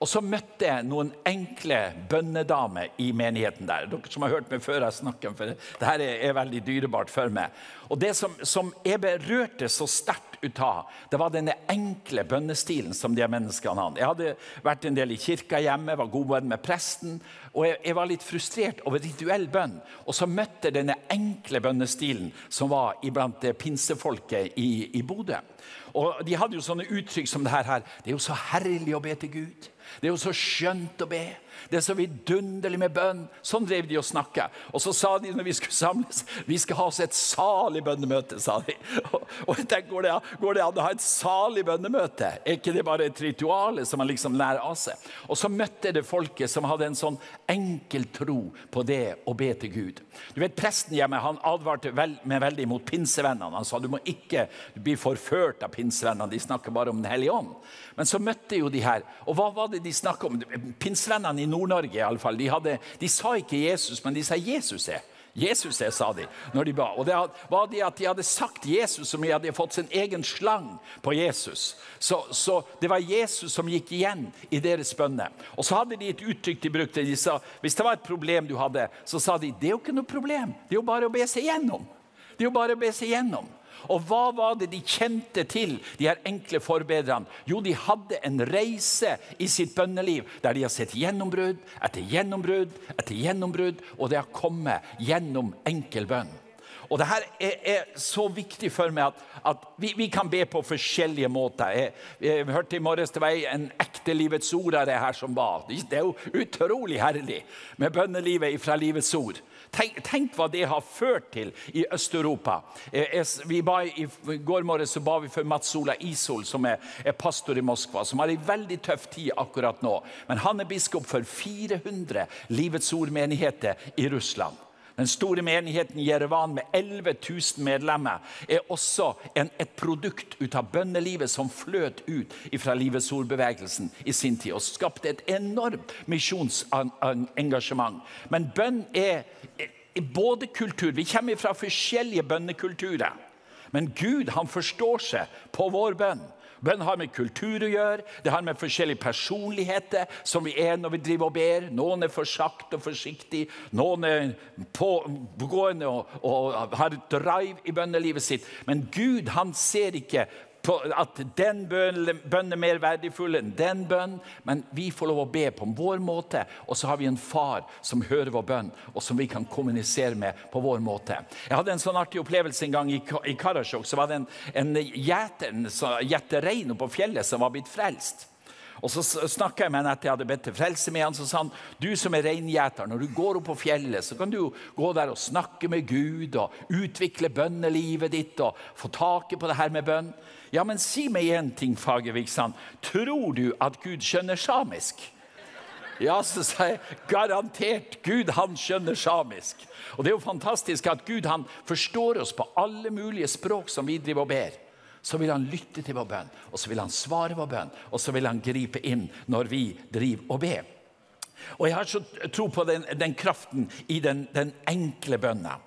Og så møtte jeg noen enkle bønnedamer i menigheten der. Dere som har hørt meg før jeg snakker, for det her er, er veldig dyrebart for meg. Og Det som, som jeg berørte så sterkt ut av, det var denne enkle bønnestilen som de menneskene hadde. Jeg hadde vært en del i kirka hjemme, var god venn med presten. Og jeg, jeg, var litt frustrert over rituell bønn. Og så møtte jeg denne enkle bønnestilen som var iblant pinsefolket i, i Bodø. Og De hadde jo sånne uttrykk som det her. Det er jo så herlig å be til Gud. Det er jo så skjønt å be. Det er så vidunderlig med bønn. Sånn drev de og snakka. Og så sa de når vi skulle samles vi skal ha oss et salig bønnemøte. sa de. Og, jeg tenkte, går det, går det, an å ha et salig bønnemøte? Er ikke det bare et ritual som man liksom lærer av seg? Og så møtte det folket som hadde en sånn enkel tro på det å be til Gud. Du vet, Presten hjemme han advarte vel, med veldig mot pinsevennene. Han sa du må ikke bli forført av pinsevennene. De snakker bare om Den hellige ånd. Men så møtte jo de her. Og hva var det de snakka om? Pinsevennene i Nord-Norge i alle fall, de, hadde, de sa ikke Jesus, men de sa Jesus er. Jesus er, sa de når de ba. Og det var det at de hadde sagt Jesus som de hadde fått sin egen slang på Jesus. Så, så det var Jesus som gikk igjen i deres bønner. Og så hadde de et uttrykk de brukte. De sa, hvis det var et problem du hadde, så sa de det er jo ikke noe problem. Det er jo bare å be seg gjennom. Det er jo bare å be seg gjennom. Og hva var det de kjente til, de her enkle forbedrerne? Jo, de hadde en reise i sitt bønneliv der de har sett gjennombrudd etter gjennombrudd etter gjennombrudd, og det har kommet gjennom enkel bønn. Og det her er, er, så viktig for meg at, at vi, vi, kan be på forskjellige måter. Jeg, jeg hørte i morges det var en ekte Livets ord av det her som var. Det er jo utrolig herlig med bønnelivet fra Livets ord. Tenk, tenk, hva det har ført til i Øst-Europa. Eh, I går morges ba vi for Mats Ola Isol, som er, er, pastor i Moskva. Som har en veldig tøff tid akkurat nå. Men han er biskop for 400 Livets ord-menigheter i Russland. Den store menigheten i Jerevan med 11 000 medlemmer er også en, et produkt ut av bønnelivet som fløt ut fra Livets ordbevegelsen i sin tid og skapte et enormt misjonsengasjement. Men bønn er, er både kultur Vi kommer fra forskjellige bønnekulturer. Men Gud han forstår seg på vår bønn. Bønn har med kultur å gjøre, det har med forskjellige personligheter som vi er når vi driver og ber. Noen er for sakte og forsiktig, noen er pågående og, og har drive i bønnelivet sitt. Men Gud han ser ikke at den bønnen er mer verdifull enn den bønnen. Men vi får lov å be på vår måte, og så har vi en far som hører vår bønn, og som vi kan kommunisere med på vår måte. Jeg hadde en sånn artig opplevelse en gang i, Karasjok. Så var det en, en gjeter, rein på fjellet som var blitt frelst. Og Så snakka jeg med han etter jeg hadde bedt til frelse med han, så sa han du som er reingjeter, når du går opp på fjellet, så kan du gå der og snakke med Gud og utvikle bønnelivet ditt og få taket på det her med bønn. Ja, men si meg én ting, Fagervik. Sånn. Tror du at Gud skjønner samisk? Ja, så sa jeg garantert. Gud han skjønner samisk. Og det er jo fantastisk at Gud han forstår oss på alle mulige språk som vi driver og ber. Så vil han lytte til vår bønn, og så vil han svare vår bønn, og så vil han gripe inn når vi driver og ber. Og jeg har så tro på den, den kraften i den, den enkle bønna.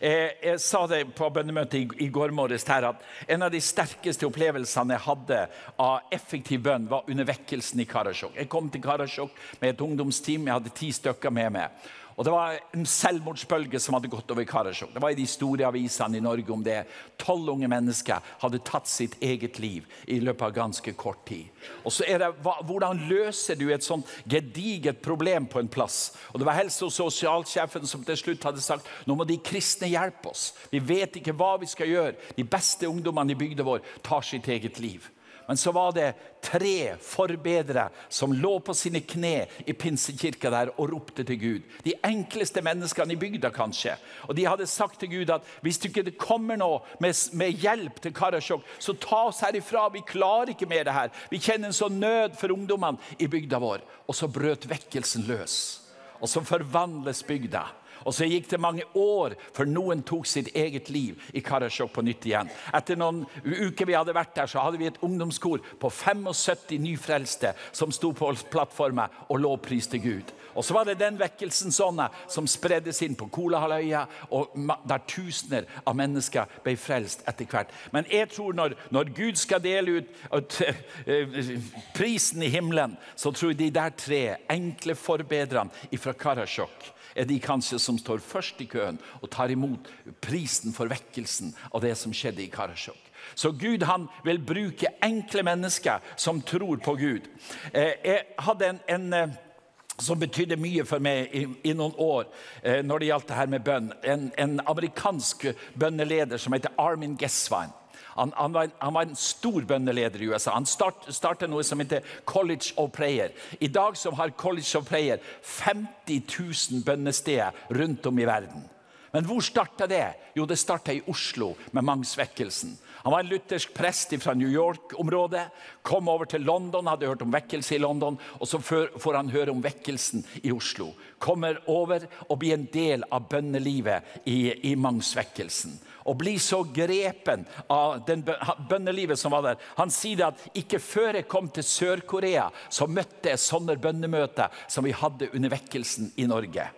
Jeg, jeg sa det på bønnemøtet i, i, går morges her at en av de sterkeste opplevelsene jeg hadde av effektiv bønn, var under vekkelsen i Karasjok. Jeg kom til Karasjok med et ungdomsteam. Jeg hadde ti stykker med meg. Og Det var en selvmordsbølge som hadde gått over Karasjok. Det var i de store avisene i Norge om det. Tolv unge mennesker hadde tatt sitt eget liv i løpet av ganske kort tid. Og så er det, Hvordan løser du et sånt gediget problem på en plass? Og Det var helse- og sosialsjefen som til slutt hadde sagt nå må de kristne hjelpe oss. Vi vet ikke hva vi skal gjøre. De beste ungdommene i bygda vår tar sitt eget liv. Men så var det tre forbedere som lå på sine kne i pinsekirka der og ropte til Gud. De enkleste menneskene i bygda, kanskje. Og De hadde sagt til Gud at hvis du ikke kommer nå med, med hjelp til Karasjok, så ta oss herifra. Vi klarer ikke mer det her. Vi kjenner en sånn nød for ungdommene i bygda vår. Og så brøt vekkelsen løs. Og så forvandles bygda. Og så gikk det mange år før noen tok sitt eget liv i Karasjok på nytt igjen. Etter noen uker vi hadde vært der, så hadde vi et ungdomskor på 75 nyfrelste som sto på plattformen og lovpriste Gud. Og så var det den vekkelsen sånne som spreddes inn på Kolahalvøya, der tusener av mennesker ble frelst etter hvert. Men jeg tror når, når Gud skal dele ut uh, prisen i himmelen, så tror jeg de der tre enkle forbedrene fra Karasjok er de kanskje som står først i køen og tar imot prisen for vekkelsen av det som skjedde i Karasjok. Så Gud han vil bruke enkle mennesker som tror på Gud. Eh, jeg hadde en, en eh, som betydde mye for meg i, i noen år eh, når det gjaldt det her med bønn. En, en amerikansk bønneleder som heter Armin Geswein. Han, han, var, han, var, en stor bønneleder i USA. Han start, startet noe som heter College of Prayer. I dag har College of Prayer 50 000 bønnesteder rundt om i verden. Men hvor starta det? Jo, det starta i Oslo med Mangsvekkelsen. Han var en luthersk prest fra New York-området. Kom over til London, hadde hørt om vekkelse i London. Og så får han høre om vekkelsen i Oslo. Kommer over og blir en del av bønnelivet i, i Mangsvekkelsen og blir så grepen av den bønnelivet som var der. Han sier at ikke før jeg kom til Sør-Korea, så møtte jeg sånne bønnemøter som vi hadde under vekkelsen i Norge.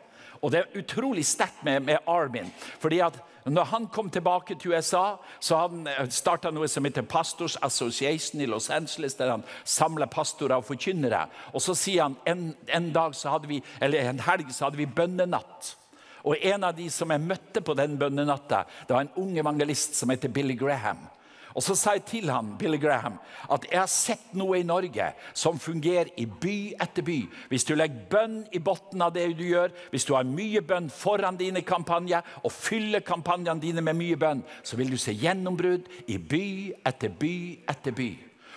Og det er utrolig sterkt med, med Armin. fordi at når han kom tilbake til USA, så han starta noe som heter Pastors Association i Los Angeles, der han samla pastorer og forkynnere. Og så sier han en, en dag så hadde vi, eller en helg så hadde vi bønnenatt. Og en av de som jeg møtte på den bønnenatta, det var en ung evangelist som heter Billy Graham. Og Så sa jeg til han, Billy Graham at jeg har sett noe i Norge som fungerer i by etter by. Hvis du legger bønn i bunnen av det du gjør, hvis du har mye bønn foran dine kampanjer og fyller kampanjene dine med mye bønn, så vil du se gjennombrudd i by etter by etter by.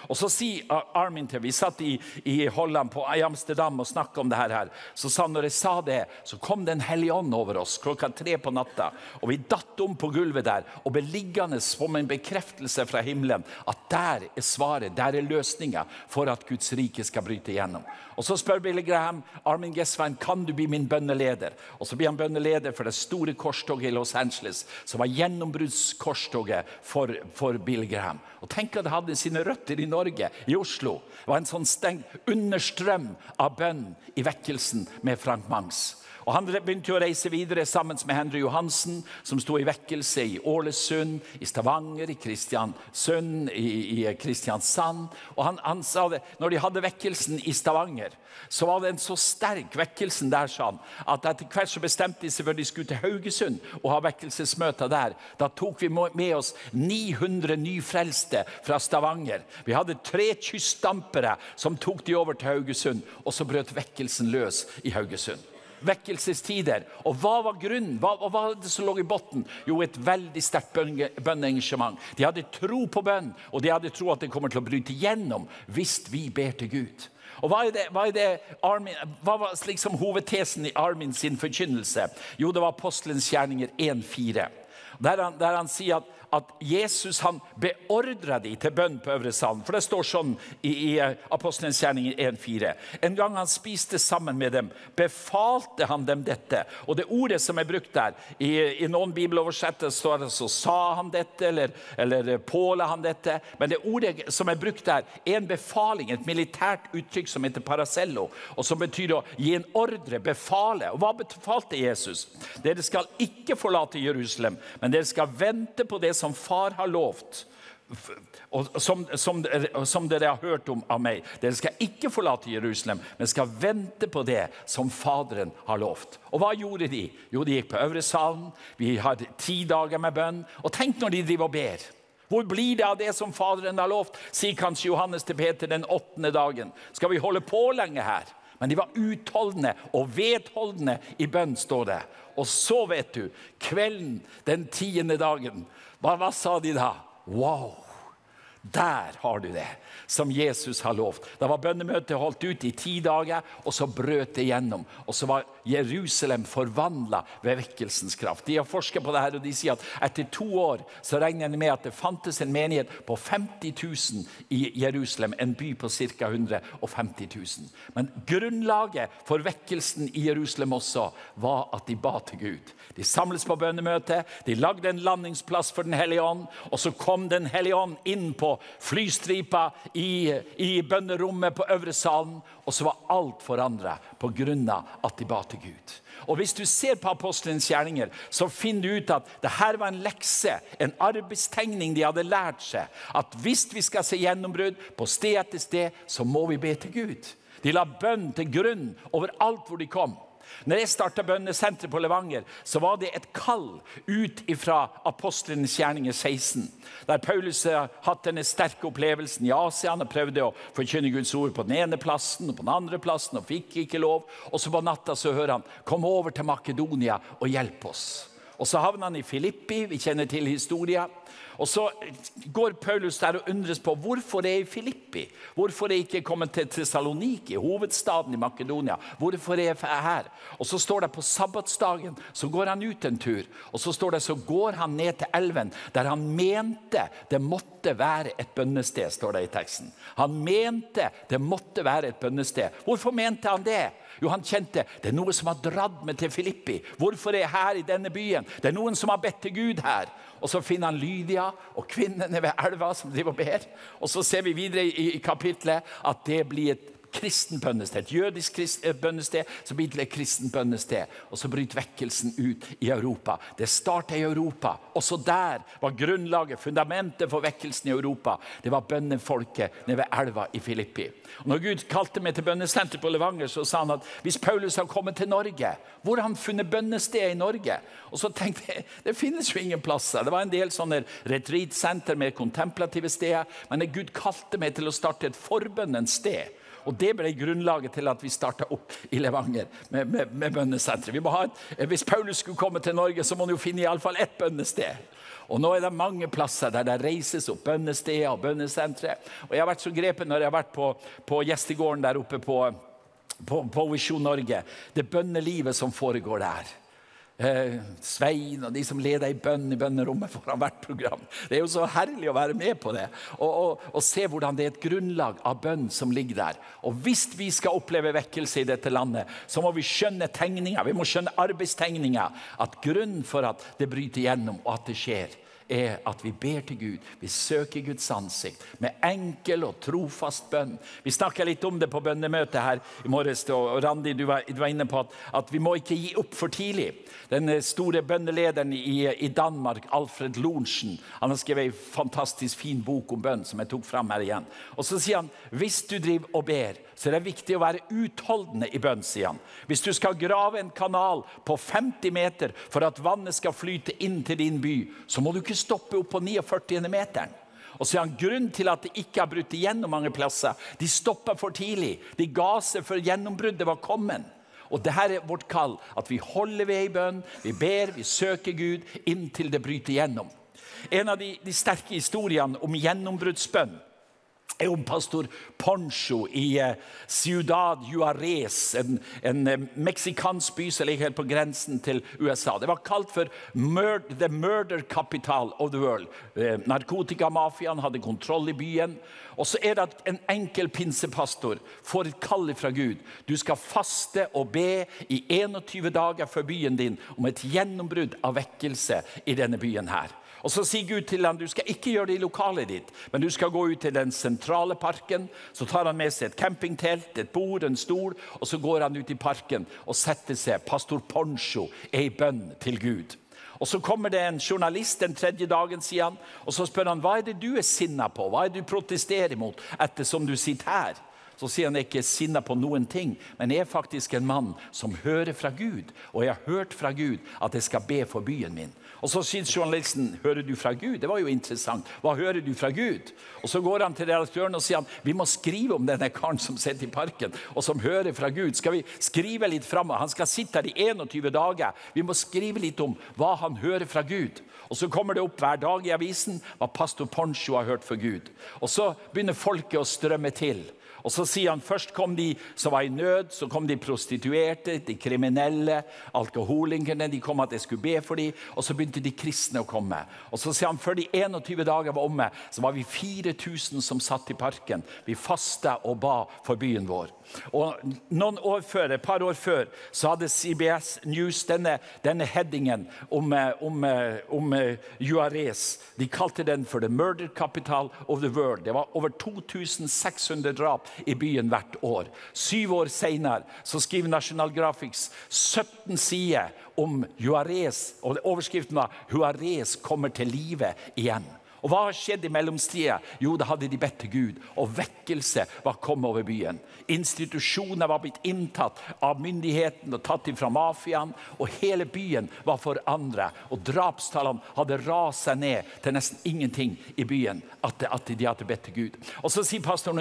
Og så sier Armin til Vi satt i, i Holland, på, i Amsterdam og snakka om det her. Så sa han når jeg sa det, så kom det en hellig ånd over oss klokka tre på natta. Og vi datt om på gulvet der og ble liggende som en bekreftelse fra himmelen at der er svaret, der er løsninga for at Guds rike skal bryte igjennom. Og Så spør Billy Graham Armin Gesvein, kan du bli min bønneleder. Og Så blir han bønneleder for det store korstoget i Los Angeles, som var gjennombruddskorstoget for, for Billy Graham. Og Tenk at det hadde sine røtter i Norge, i Oslo. Var en sånn stengt understrøm av bønn i vekkelsen med Frank Mangs. Og Han begynte å reise videre sammen med Henry Johansen, som sto i vekkelse i Ålesund, i Stavanger, i Kristiansund, i, i Kristiansand. Og han, han, sa det, når de hadde vekkelsen i Stavanger, så var det en så sterk vekkelsen der, sa han, at etter hvert så bestemte de seg for de skulle til Haugesund og ha vekkelsesmøter der. Da tok vi med oss 900 nyfrelste fra Stavanger. Vi hadde tre kystdampere som tok de over til Haugesund, og så brøt vekkelsen løs i Haugesund vekkelsestider. Og hva var grunnen? Hva, hva var det som lå i bunnen? Jo, et veldig sterkt bønneengasjement. De hadde tro på bønn, og de hadde tro at det kommer til å bryte gjennom hvis vi ber til Gud. Og Hva er det, hva er det Armin, hva var liksom hovedtesen i Armin sin forkynnelse? Jo, det var apostelens gjerninger 1.4. Der, der han sier at at Jesus han beordra de til bønn på Øvre salen. For det står sånn i, i eh, Apostelens gjerninger 1,4. En gang han spiste sammen med dem, befalte han dem dette. Og det ordet som er brukt der, i, i noen bibeloversettelser står det så sa han dette, eller, eller påla han dette. Men det ordet som er brukt der, er en befaling, et militært uttrykk som heter paracello, og som betyr å gi en ordre, befale. Og hva befalte Jesus? Dere skal ikke forlate Jerusalem, men dere skal vente på det som far har lovt, som, som, som, dere har hørt om av meg. Dere skal ikke forlate Jerusalem, men skal vente på det som Faderen har lovt. Og hva gjorde de? Jo, de gikk på øvre salen. Vi hadde ti dager med bønn. Og tenk når de driver og ber. Hvor blir det av det som Faderen har lovt? sier kanskje Johannes til Peter den åttende dagen. Skal vi holde på lenge her? Men de var utholdende og vedholdende i bønn, står det. Og så, vet du, kvelden den tiende dagen hva, hva sa de da? Wow! Der har du det som Jesus har lovt. Da var bønnemøtet holdt ut i ti dager, og så brøt det gjennom. Og så var Jerusalem forvandla ved vekkelsens kraft. De har forsket på det her, og de sier at etter to år så regner de med at det fantes en menighet på 50 000 i Jerusalem. En by på ca. 150 000. Men grunnlaget for vekkelsen i Jerusalem også var at de ba til Gud. De samles på bønnemøte, de lagde en landingsplass for Den hellige ånd, og så kom Den hellige ånd inn på flystripa i, i bønnerommet på øvre salen, og så var alt forandra pga. at de ba til Gud. Og Hvis du ser på apostelens gjerninger, så finner du ut at det her var en lekse, en arbeidstegning de hadde lært seg. At hvis vi skal se gjennombrudd på sted etter sted, så må vi be til Gud. De la bønn til grunn overalt hvor de kom. Når jeg starta bønnesenteret på Levanger, så var det et kall ut fra apostlenes gjerninger 16. Der Paulus har hatt denne sterke opplevelsen i Asia. Han prøvde å forkynne Guds ord på den ene plassen og på den andre plassen og fikk ikke lov. Og så på natta så hører han 'Kom over til Makedonia og hjelp oss'. Og Så havner han i Filippi. Vi kjenner til historien. Og Så går Paulus der og undres på hvorfor er i Filippi. Hvorfor er ikke kommet til Tessaloniki, hovedstaden i Makedonia. Hvorfor er jeg her? Og Så står det på sabbatsdagen så går han ut en tur. Og så står det så går han ned til elven, der han mente det måtte være et bønnested. står det i teksten. Han mente det måtte være et bønnested. Hvorfor mente han det? Jo, han kjente det er noe som har dratt meg til Filippi. Hvorfor er jeg her i denne byen? Det er noen som har bedt til Gud her. Og Så finner han Lydia og kvinnene ved elva som driver og ber. Og Så ser vi videre i, i kapitlet at det blir et kristent bønnested. Et jødisk eh, bønnested, så blir det et kristen bønnested. Og så bryter vekkelsen ut i Europa. Det startet i Europa. Også der var grunnlaget, fundamentet for vekkelsen i Europa. Det var bønnefolket nede ved elva i Filippi. Og når Gud kalte meg til bønnesenter på Levanger, så sa han at hvis Paulus hadde kommet til Norge, hvor har han funnet bønnested i Norge? Og så tenkte jeg, Det finnes jo ingen plasser. Det var en del sånne retreatsenter med kontemplative steder. Men Gud kalte meg til å starte et forbønnens sted. Og Det ble grunnlaget til at vi starta opp i Levanger med, med, med bønnesenteret. Hvis Paulus skulle komme til Norge, så må han jo finne iallfall ett bønnested. Og Nå er det mange plasser der det reises opp bønnesteder og bønnesentre. Og Jeg har vært så grepen når jeg har vært på, på gjestegården der oppe på, på, på Visjon Norge. Det bønnelivet som foregår der eh, Svein og de som leder i bønn i bønnerommet foran hvert program. Det er jo så herlig å være med på det og, og, og, se hvordan det er et grunnlag av bønn som ligger der. Og Hvis vi skal oppleve vekkelse i dette landet, så må vi skjønne tegninga, vi må skjønne arbeidstegninga. At grunnen for at det bryter gjennom, og at det skjer, er at vi ber til Gud. Vi søker Guds ansikt med enkel og trofast bønn. Vi snakka litt om det på bønnemøtet her i morges. og Randi, du var, du var inne på at, at, vi må ikke gi opp for tidlig. Den store bønnelederen i, i Danmark, Alfred Lorentzen, han har skrevet en fantastisk fin bok om bønn som jeg tok fram her igjen. Og så sier han hvis du driver og ber, så er det viktig å være utholdende i bønn, sier han. Hvis du skal grave en kanal på 50 meter for at vannet skal flyte inn til din by, så må du ikke stoppe opp på 49. meteren. Og så er han Grunnen til at det ikke har brutt igjennom mange plasser, de stoppa for tidlig. De ga seg før gjennombruddet var kommet. Og dette er vårt kall. At vi holder ved i bønn, vi ber, vi søker Gud inntil det bryter igjennom. En av de, de sterke historiene om gjennombruddsbønn er om pastor Poncho i eh, Ciudad Juarez, en, en eh, meksikansk by som ligger helt på grensen til USA. Det var kalt for The Murder Capital of the World. Eh, narkotikamafiaen hadde kontroll i byen. Og så er det at en enkel pinsepastor får et kall fra Gud. Du skal faste og be i 21 dager for byen din om et gjennombrudd av vekkelse i denne byen her. Og Så sier Gud til ham du skal ikke gjøre det i lokalet ditt, men du skal gå ut til den sentrale parken. Så tar han med seg et campingtelt, et bord, en stol, og så går han ut i parken og setter seg. Pastor Poncho er i bønn til Gud. Og Så kommer det en journalist den tredje dagen, sier han, og så spør han hva er det du er sinna på, hva er det du protesterer mot ettersom du sitter her. Så sier han ikke sinna på noen ting, men jeg er faktisk en mann som hører fra Gud. Og jeg har hørt fra Gud at jeg skal be for byen min. Og Så sier journalisten hører du fra Gud. Det var jo interessant. Hva hører du fra Gud? Og Så går han til redaktøren og sier vi må skrive om denne karen som sitter i parken og som hører fra Gud. Skal vi skrive litt fram? Han skal sitte her i 21 dager. Vi må skrive litt om hva han hører fra Gud. Og Så kommer det opp hver dag i avisen hva pastor Poncho har hørt fra Gud. Og Så begynner folket å strømme til. Og så sier han først kom de som var i nød, så kom de prostituerte, de kriminelle, alkoholikerne. De kom at jeg skulle be for dem, og så begynte de kristne å komme. Og så sier han før de 21 dager var omme, så var vi 4000 som satt i parken. Vi fasta og ba for byen vår. Og noen år før, Et par år før så hadde CBS News denne, denne headingen om, om, om Juarez. De kalte den for 'The Murder Capital of the World'. Det var over 2600 drap i byen hvert år. Syv år senere skriver National Graphics 17 sider om Juarez. og Overskriften var 'Juarez kommer til live igjen'. Og Hva skjedde i mellomtida? Jo, da hadde de bedt til Gud, og vekkelse var kommet over byen. Institusjoner var blitt inntatt av myndigheten og tatt fra mafiaen. Og hele byen var forandret. Og drapstallene hadde rast seg ned til nesten ingenting i byen. At, at de hadde bedt til Gud. Og Så sier pastor,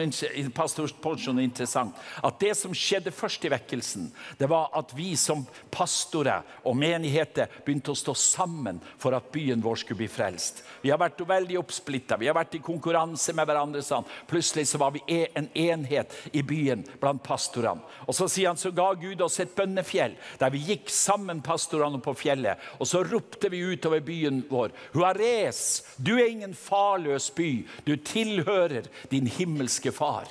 pastor noe interessant. At det som skjedde først i vekkelsen, det var at vi som pastorer og menigheter begynte å stå sammen for at byen vår skulle bli frelst. Vi har vært veldig veldig oppsplitta. Vi har vært i konkurranse med hverandre. Sånn. Plutselig så var vi e- en enhet i byen blant pastorene. Og Så sier han så ga Gud oss et bønnefjell, der vi gikk sammen pastorene på fjellet. Og så ropte vi utover byen vår. Huares, du er ingen farløs by. Du tilhører din himmelske far.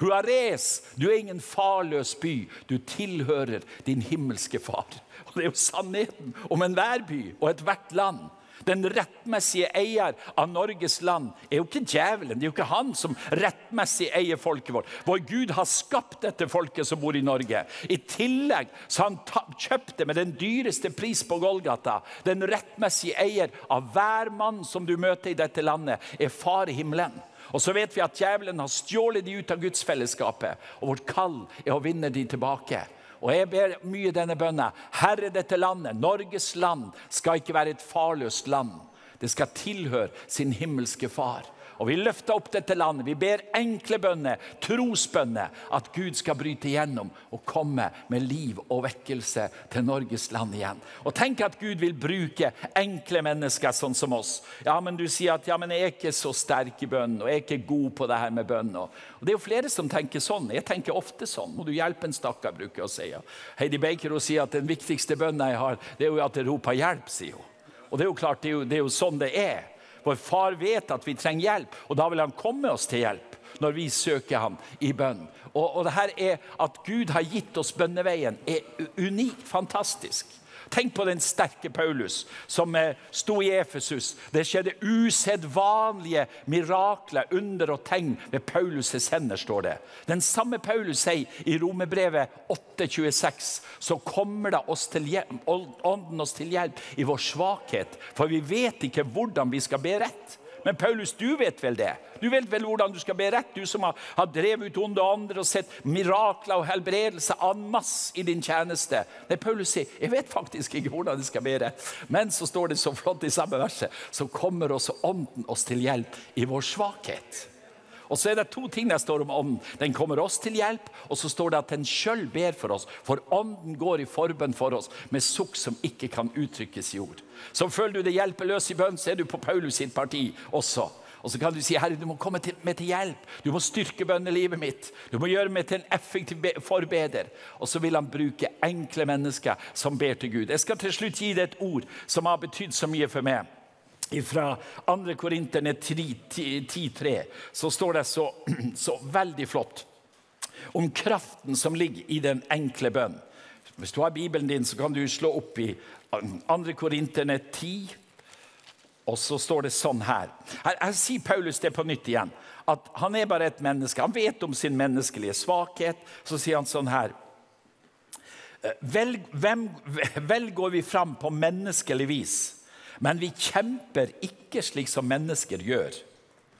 Huares, du er ingen farløs by. Du tilhører din himmelske far. Og Det er jo sannheten om enhver by og ethvert land. Den rettmessige eier av Norges land er jo ikke djevelen. Det er jo ikke han som rettmessig eier folket vårt. Vår Gud har skapt dette folket som bor i Norge. I tillegg så han kjøpte med den dyreste pris på Golgata. Den rettmessige eier av hver mann som du møter i dette landet, er far i himmelen. Og så vet vi at djevelen har stjålet de ut av gudsfellesskapet. Og vårt kall er å vinne de tilbake. Og jeg ber mye denne bønna. Herre, dette landet, Norges land, skal ikke være et farløst land. Det skal tilhøre sin himmelske far. Og Vi løfter opp dette landet. Vi ber enkle bønner, trosbønner, at Gud skal bryte igjennom og komme med liv og vekkelse til Norges land igjen. Og Tenk at Gud vil bruke enkle mennesker sånn som oss. Ja, men Du sier at ja, men jeg er ikke så sterk i bønn, og jeg er ikke god på det her med bønn. Og Det er jo flere som tenker sånn. Jeg tenker ofte sånn. Må du hjelpe en stakkar, bruker jeg å si. Heidi Baker hun sier at den viktigste bønnen jeg har, det er jo at jeg roper hjelp, sier hun. Og det er jo klart, det er jo, det er jo sånn det er. Vår far vet at vi trenger hjelp, og da vil han komme oss til hjelp når vi søker ham i bønn. Og, og det her er At Gud har gitt oss bønneveien, er unikt fantastisk. Tenk på den sterke Paulus som eh, sto i Efesus. Det skjedde usedvanlige mirakler, under og tegn ved Paulus' hender, står det. Den samme Paulus sier i Romerbrevet 8,26 så kommer det oss til hjelp, ånden oss til hjelp i vår svakhet, for vi vet ikke hvordan vi skal be rett. Men Paulus, du vet vel det? Du vet vel hvordan du skal be rett, du som har, har drevet ut onde andre og sett mirakler og helbredelse en masse i din tjeneste. Nei, Paulus sier jeg vet faktisk ikke hvordan jeg skal be rett. Men så står det så flott i samme verset, så kommer også Ånden oss til hjelp i vår svakhet. Og så er det to ting der står om ånden. Den kommer oss til hjelp, og så står det at den sjøl ber for oss. For ånden går i forbønn for oss med sukk som ikke kan uttrykkes i ord. Så føler du det hjelpeløs i bønn, så er du på Paulus sitt parti også. Og så kan du si Herre, du må komme til, meg til hjelp. Du må styrke bønnelivet mitt. Du må gjøre meg til en effektiv forbeder. Og så vil han bruke enkle mennesker som ber til Gud. Jeg skal til slutt gi deg et ord som har betydd så mye for meg. Fra 2. Korinterne 10,3 så står det så, *clears throat* så veldig flott om kraften som ligger i den enkle bønn. Hvis du har Bibelen din, så kan du slå opp i 2. Korinterne 10. Og så står det sånn her. her. Her sier Paulus det på nytt igjen. At han er bare et menneske. Han vet om sin menneskelige svakhet. Så sier han sånn her. Vel, hvem, *laughs* vel går vi fram på menneskelig vis, men vi kjemper ikke slik som mennesker gjør.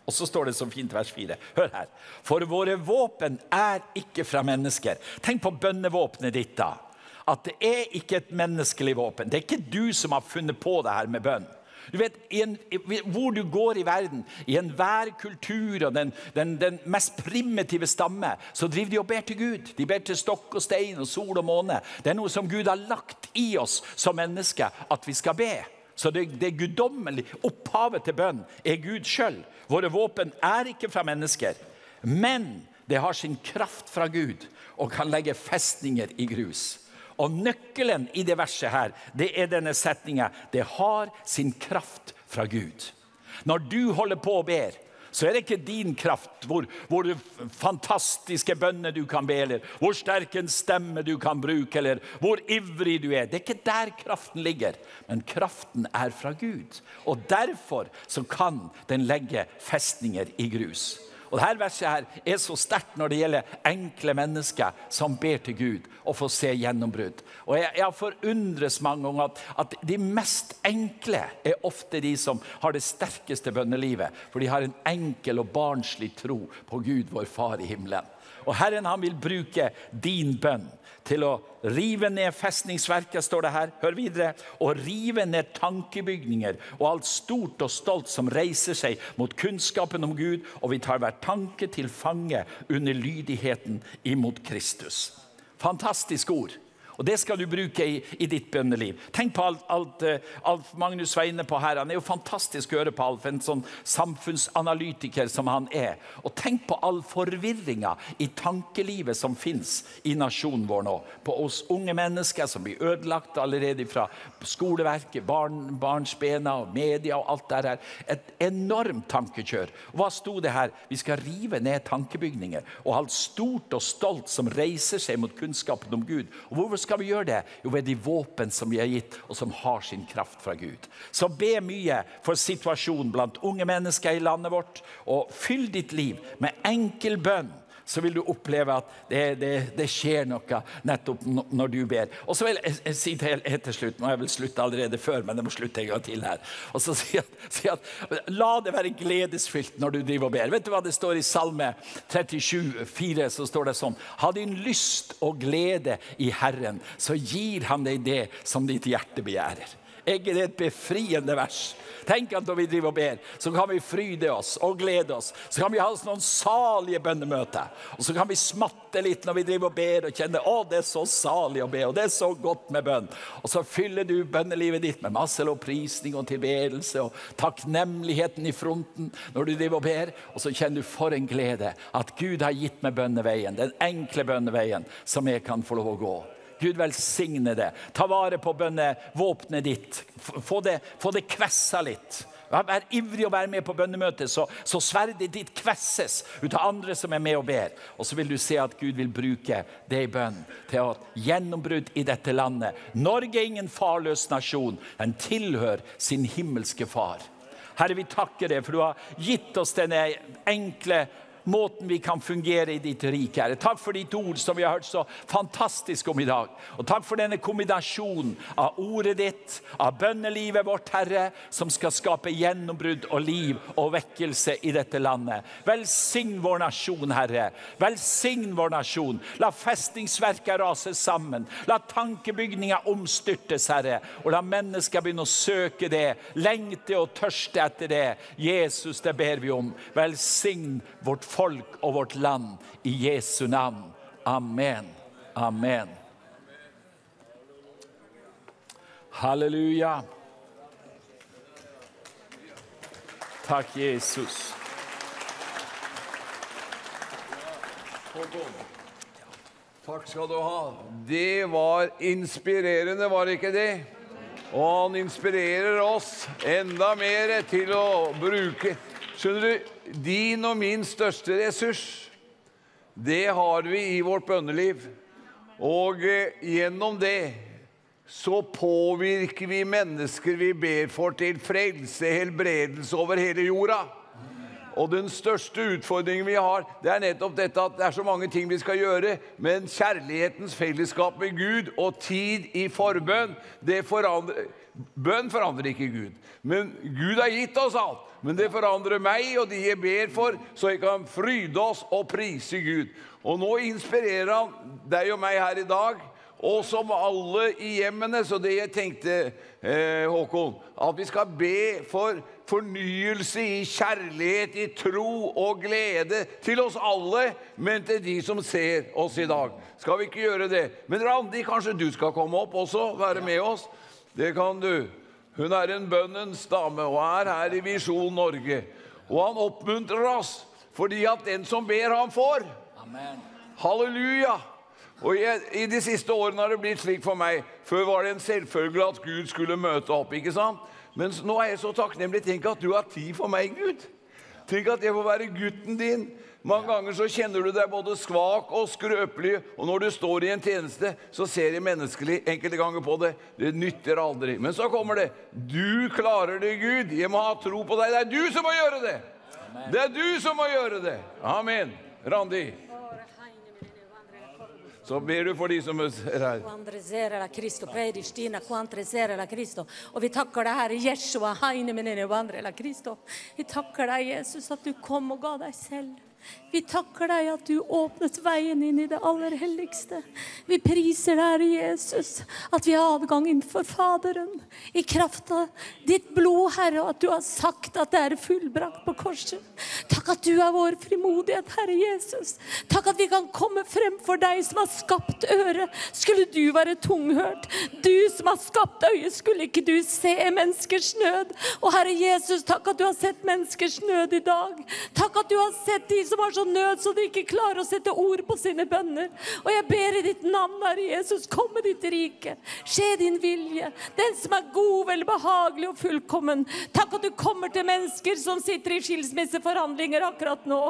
Og så står det så fint vers 4. Hør her. For våre våpen er ikke fra mennesker. Tenk på bønnevåpenet ditt, da. At det er ikke et menneskelig våpen. Det er ikke du som har funnet på det her med bønn. Du vet, en, Hvor du går i verden, i enhver kultur og den, den, den, mest primitive stamme, så driver de og ber til Gud. De ber til stokk og stein og sol og måne. Det er noe som Gud har lagt i oss som mennesker at vi skal be. Så det, det guddommelige opphavet til bønn er Gud sjøl. Våre våpen er ikke fra mennesker, men det har sin kraft fra Gud og kan legge festninger i grus. Og nøkkelen i det verset her, det er denne setninga. Det har sin kraft fra Gud. Når du holder på og ber, så er det ikke din kraft, hvor, hvor fantastiske bønner du kan be, eller hvor sterk en stemme du kan bruke, eller hvor ivrig du er. Det er ikke der kraften ligger, men kraften er fra Gud. Og derfor så kan den legge festninger i grus. Og dette verset her er så sterkt når det gjelder enkle mennesker som ber til Gud og får se gjennombrudd. Og Jeg, jeg forundres mange ganger at, at de mest enkle er ofte de som har det sterkeste bønnelivet. For de har en enkel og barnslig tro på Gud, vår Far i himmelen. Og Herren han vil bruke din bønn til å rive ned festningsverket, står det her. Hør videre. Og rive ned tankebygninger og alt stort og stolt som reiser seg mot kunnskapen om Gud, og vi tar hver tanke til fange under lydigheten imot Kristus. Fantastisk ord. Og Det skal du bruke i, i ditt bønneliv. Tenk på alt, alt uh, Alf Magnus inne på her. Han er jo fantastisk å høre på Alf, en sånn samfunnsanalytiker som han er. Og tenk på all forvirringa i tankelivet som fins i nasjonen vår nå. På oss unge mennesker som blir ødelagt allerede fra skoleverket, barn, barnsbena og media og alt det her. Et enormt tankekjør. Hva sto det her? Vi skal rive ned tankebygninger og alt stort og stolt som reiser seg mot kunnskapen om Gud. Og hvorfor skal skal vi gjøre det? Jo, ved de våpen som vi har gitt, og som har sin kraft fra Gud. Så be mye for situasjonen blant unge mennesker i landet vårt, og fyll ditt liv med enkel bønn så vil du oppleve at det, det, det skjer noe nettopp når du ber. Og så vil jeg, jeg si til, helt til slutt, nå har jeg vel sluttet allerede før, men jeg må slutte en gang til her. Og så si at, si at La det være gledesfylt når du driver og ber. Vet du hva det står i Salme 37, 4, så står det sånn Ha din lyst og glede i Herren, så gir Han deg det som ditt hjerte begjærer. Er ikke det et befriende vers? Tenk at når vi driver og ber, så kan vi fryde oss og glede oss. Så kan vi ha noen salige bønnemøter. Og så kan vi smatte litt når vi driver og ber og kjenner å, det er så salig å be, og det er så godt med bønn. Og så fyller du bønnelivet ditt med masse lovprisning og tilbedelse og takknemligheten i fronten når du driver og ber. Og så kjenner du for en glede at Gud har gitt meg bønneveien, den enkle bønneveien som jeg kan få lov å gå. Gud velsigne det. Ta vare på bønnevåpenet ditt. Få det, få det kvessa litt. Vær ivrig å være med på bønnemøtet, så, så sverdet ditt kvesses ut av andre som er med og ber. Og så vil du se at Gud vil bruke det i bønn til å gjennombrudd i dette landet. Norge er ingen farløs nasjon. Den tilhører sin himmelske far. Herre, vi takker deg for du har gitt oss denne enkle måten vi kan fungere i ditt rike. Herre. Takk for ditt ord som vi har hørt så fantastisk om i dag. Og takk for denne kombinasjonen av ordet ditt, av bønnelivet vårt, Herre, som skal skape gjennombrudd og liv og vekkelse i dette landet. Velsign vår nasjon, Herre. Velsign vår nasjon. La festningsverket rase sammen. La tankebygninga omstyrtes, Herre. Og la mennesker begynne å søke det, lengte og tørste etter det. Jesus, det ber vi om. Velsign vårt folk og vårt land i Jesu navn. Amen. Amen. Halleluja. Takk, Jesus. Takk skal du ha. Det var inspirerende, var det ikke det? Og han inspirerer oss enda mer til å bruke Skjønner du, din og min største ressurs, det har vi i vårt bønneliv. Og eh, gjennom det så påvirker vi mennesker vi ber for, til frelse, helbredelse over hele jorda. Og den største utfordringen vi har, det er nettopp dette at det er så mange ting vi skal gjøre, men kjærlighetens fellesskap med Gud og tid i forbønn, det forandrer Bønn forandrer ikke Gud, men Gud har gitt oss alt. Men det forandrer meg og de jeg ber for, så jeg kan fryde oss og prise Gud. Og nå inspirerer han deg og meg her i dag, og som alle i hjemmene. Så det jeg tenkte, eh, Håkon, at vi skal be for fornyelse i kjærlighet, i tro og glede til oss alle, men til de som ser oss i dag. Skal vi ikke gjøre det? Men Randi, kanskje du skal komme opp også, være med oss? Det kan du. Hun er en bønnens dame og er her i Visjon Norge. Og han oppmuntrer oss fordi at den som ber, han får. Amen. Halleluja! Og jeg, I de siste årene har det blitt slik for meg. Før var det en selvfølge at Gud skulle møte opp. ikke sant? Men nå er jeg så takknemlig. Tenk at du har tid for meg, Gud. Tenk at jeg får være gutten din. Mange ganger så kjenner du deg både svak og skrøpelig, og når du står i en tjeneste, så ser jeg menneskelig enkelte ganger på det. Det nytter aldri. Men så kommer det. Du klarer det, Gud. Jeg må ha tro på deg. Det er du som må gjøre det! Det er du som må gjøre det. Amen. Randi. Så ber du for de som er her. Og vi takker deg, Herre Jeshua, heine menene vandre la. Vi takker deg, Jesus, at du kom og ga deg selv. Vi takker deg at du åpnet veien inn i det aller helligste. Vi priser deg, Herre Jesus, at vi har adgang innenfor Faderen i kraft av ditt blod, Herre, at du har sagt at det er fullbrakt på korset. Takk at du er vår frimodighet, Herre Jesus. Takk at vi kan komme frem for deg som har skapt øret. Skulle du være tunghørt? Du som har skapt øyet, skulle ikke du se menneskers nød? Og Herre Jesus, takk at du har sett menneskers nød i dag. Takk at du har sett de som har så nød så de ikke klarer å sette ord på sine bønner. Og jeg ber i ditt navn, Herre Jesus, kom med ditt rike. Skje din vilje. Den som er god, vel behagelig og fullkommen. Takk at du kommer til mennesker som sitter i skilsmisseforhandlinger akkurat nå.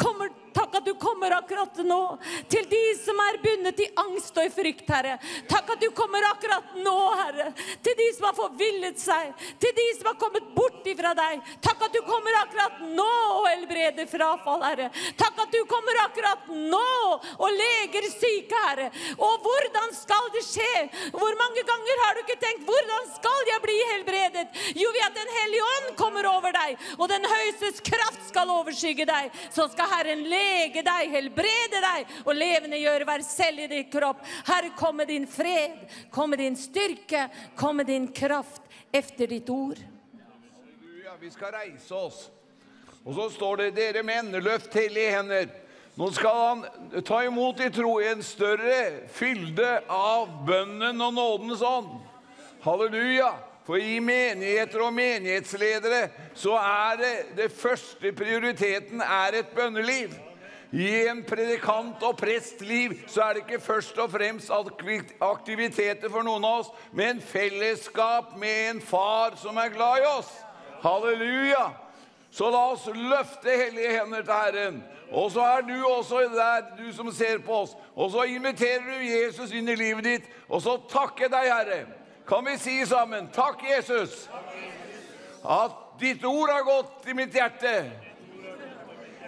Kommer, takk at du kommer akkurat nå til de som er bundet i angst og i frykt, Herre. Takk at du kommer akkurat nå, Herre, til de som har forvillet seg, til de som har kommet bort ifra deg. Takk at du kommer akkurat nå og helbreder frafall, Herre. Takk at du kommer akkurat nå og leger syke, Herre. Og hvordan skal det skje? Hvor mange ganger har du ikke tenkt 'Hvordan skal jeg bli helbredet?' Jo, ved at Den hellige ånd kommer over deg, og Den høyestes kraft skal overskygge deg. Så skal Herren lege deg, helbrede deg og levende gjøre hver celle i din kropp. Herre, kom med din fred, kom med din styrke, kom med din kraft efter ditt ord. Halleluja, vi skal reise oss. Og så står det, dere menn, løft hellige hender. Nå skal han ta imot i tro i en større fylde av bønnen og nådens ånd. Halleluja. For i menigheter og menighetsledere så er det det første prioriteten er et bønneliv. I en predikant- og prestliv så er det ikke først og fremst aktiviteter for noen av oss, men fellesskap med en far som er glad i oss. Halleluja! Så la oss løfte hellige hender til Herren. Og så er du også der, du som ser på oss. Og så inviterer du Jesus inn i livet ditt, og så takker deg, Herre. Kan vi si sammen Takk, Jesus, at ditt ord har gått i mitt hjerte.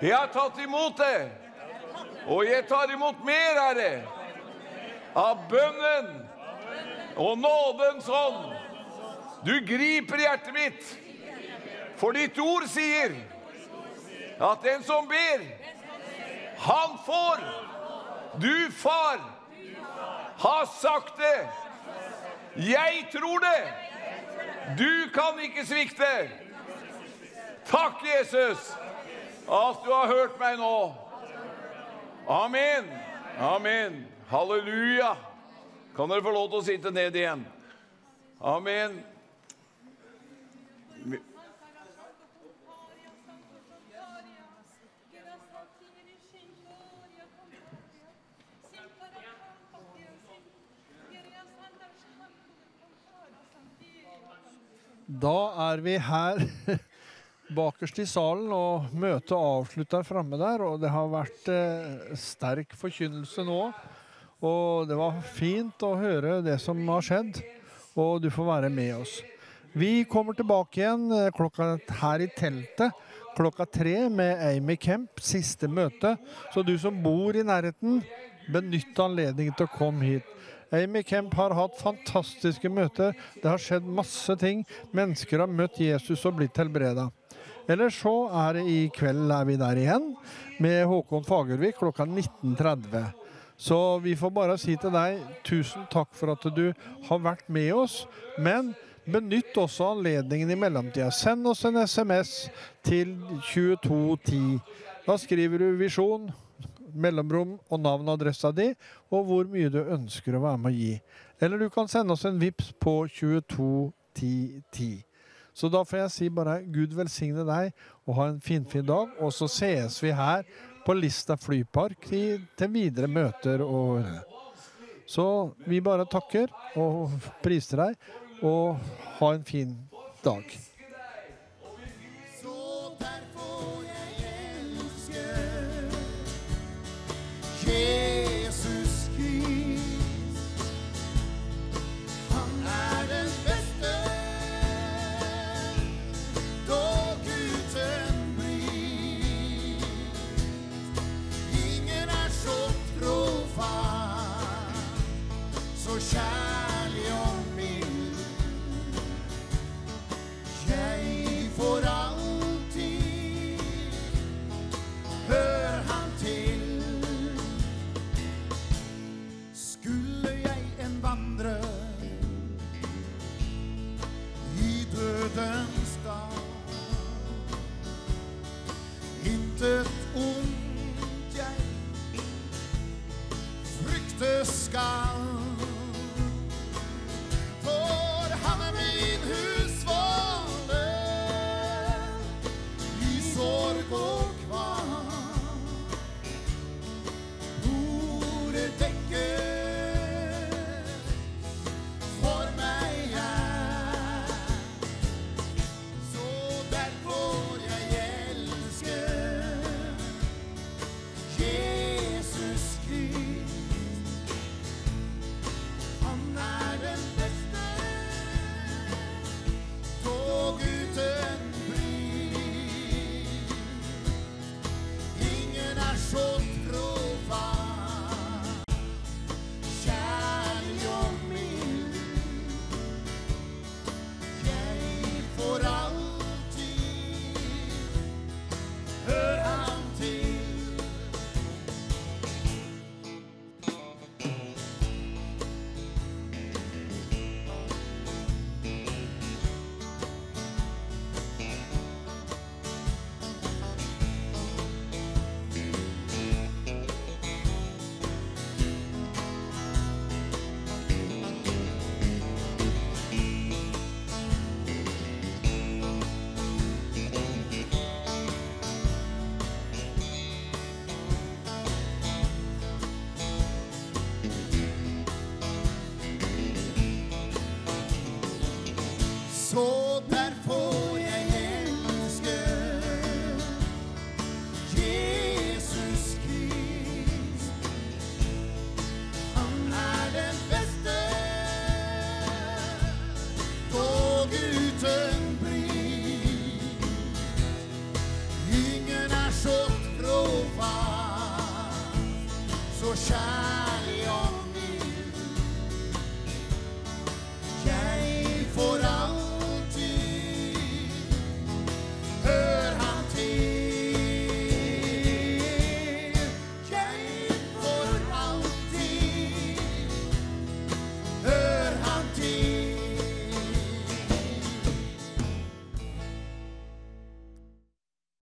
Jeg har tatt imot det, og jeg tar imot mer, Herre, av bønnen og nådens ånd. Du griper hjertet mitt, for ditt ord sier at den som ber, han får. Du, far, har sagt det. Jeg tror det. Du kan ikke svikte. Takk, Jesus, at du har hørt meg nå. Amen. Amen. Halleluja. Kan dere få lov til å sitte ned igjen? Amen. Da er vi her *laughs* bakerst i salen, og møtet avslutter framme der. Og det har vært eh, sterk forkynnelse nå. Og det var fint å høre det som har skjedd, og du får være med oss. Vi kommer tilbake igjen eh, klokka her i teltet klokka tre med Amy Kemp, siste møte. Så du som bor i nærheten, benytt anledningen til å komme hit. Amy Kemp har hatt fantastiske møter. Det har skjedd masse ting. Mennesker har møtt Jesus og blitt helbreda. Ellers så er det i kveld er vi der igjen med Håkon Fagervik klokka 19.30. Så vi får bare si til deg tusen takk for at du har vært med oss. Men benytt også anledningen i mellomtida. Send oss en SMS til 2210. Da skriver du visjon, mellomrom og navn og adressa di, og hvor mye du ønsker å være med å gi. Eller du kan sende oss en VIPS på 221010. Så da får jeg si bare Gud velsigne deg, og ha en finfin fin dag. Og så sees vi her på Lista flypark i, til videre møter. Og, så vi bare takker og priser deg, og ha en fin dag.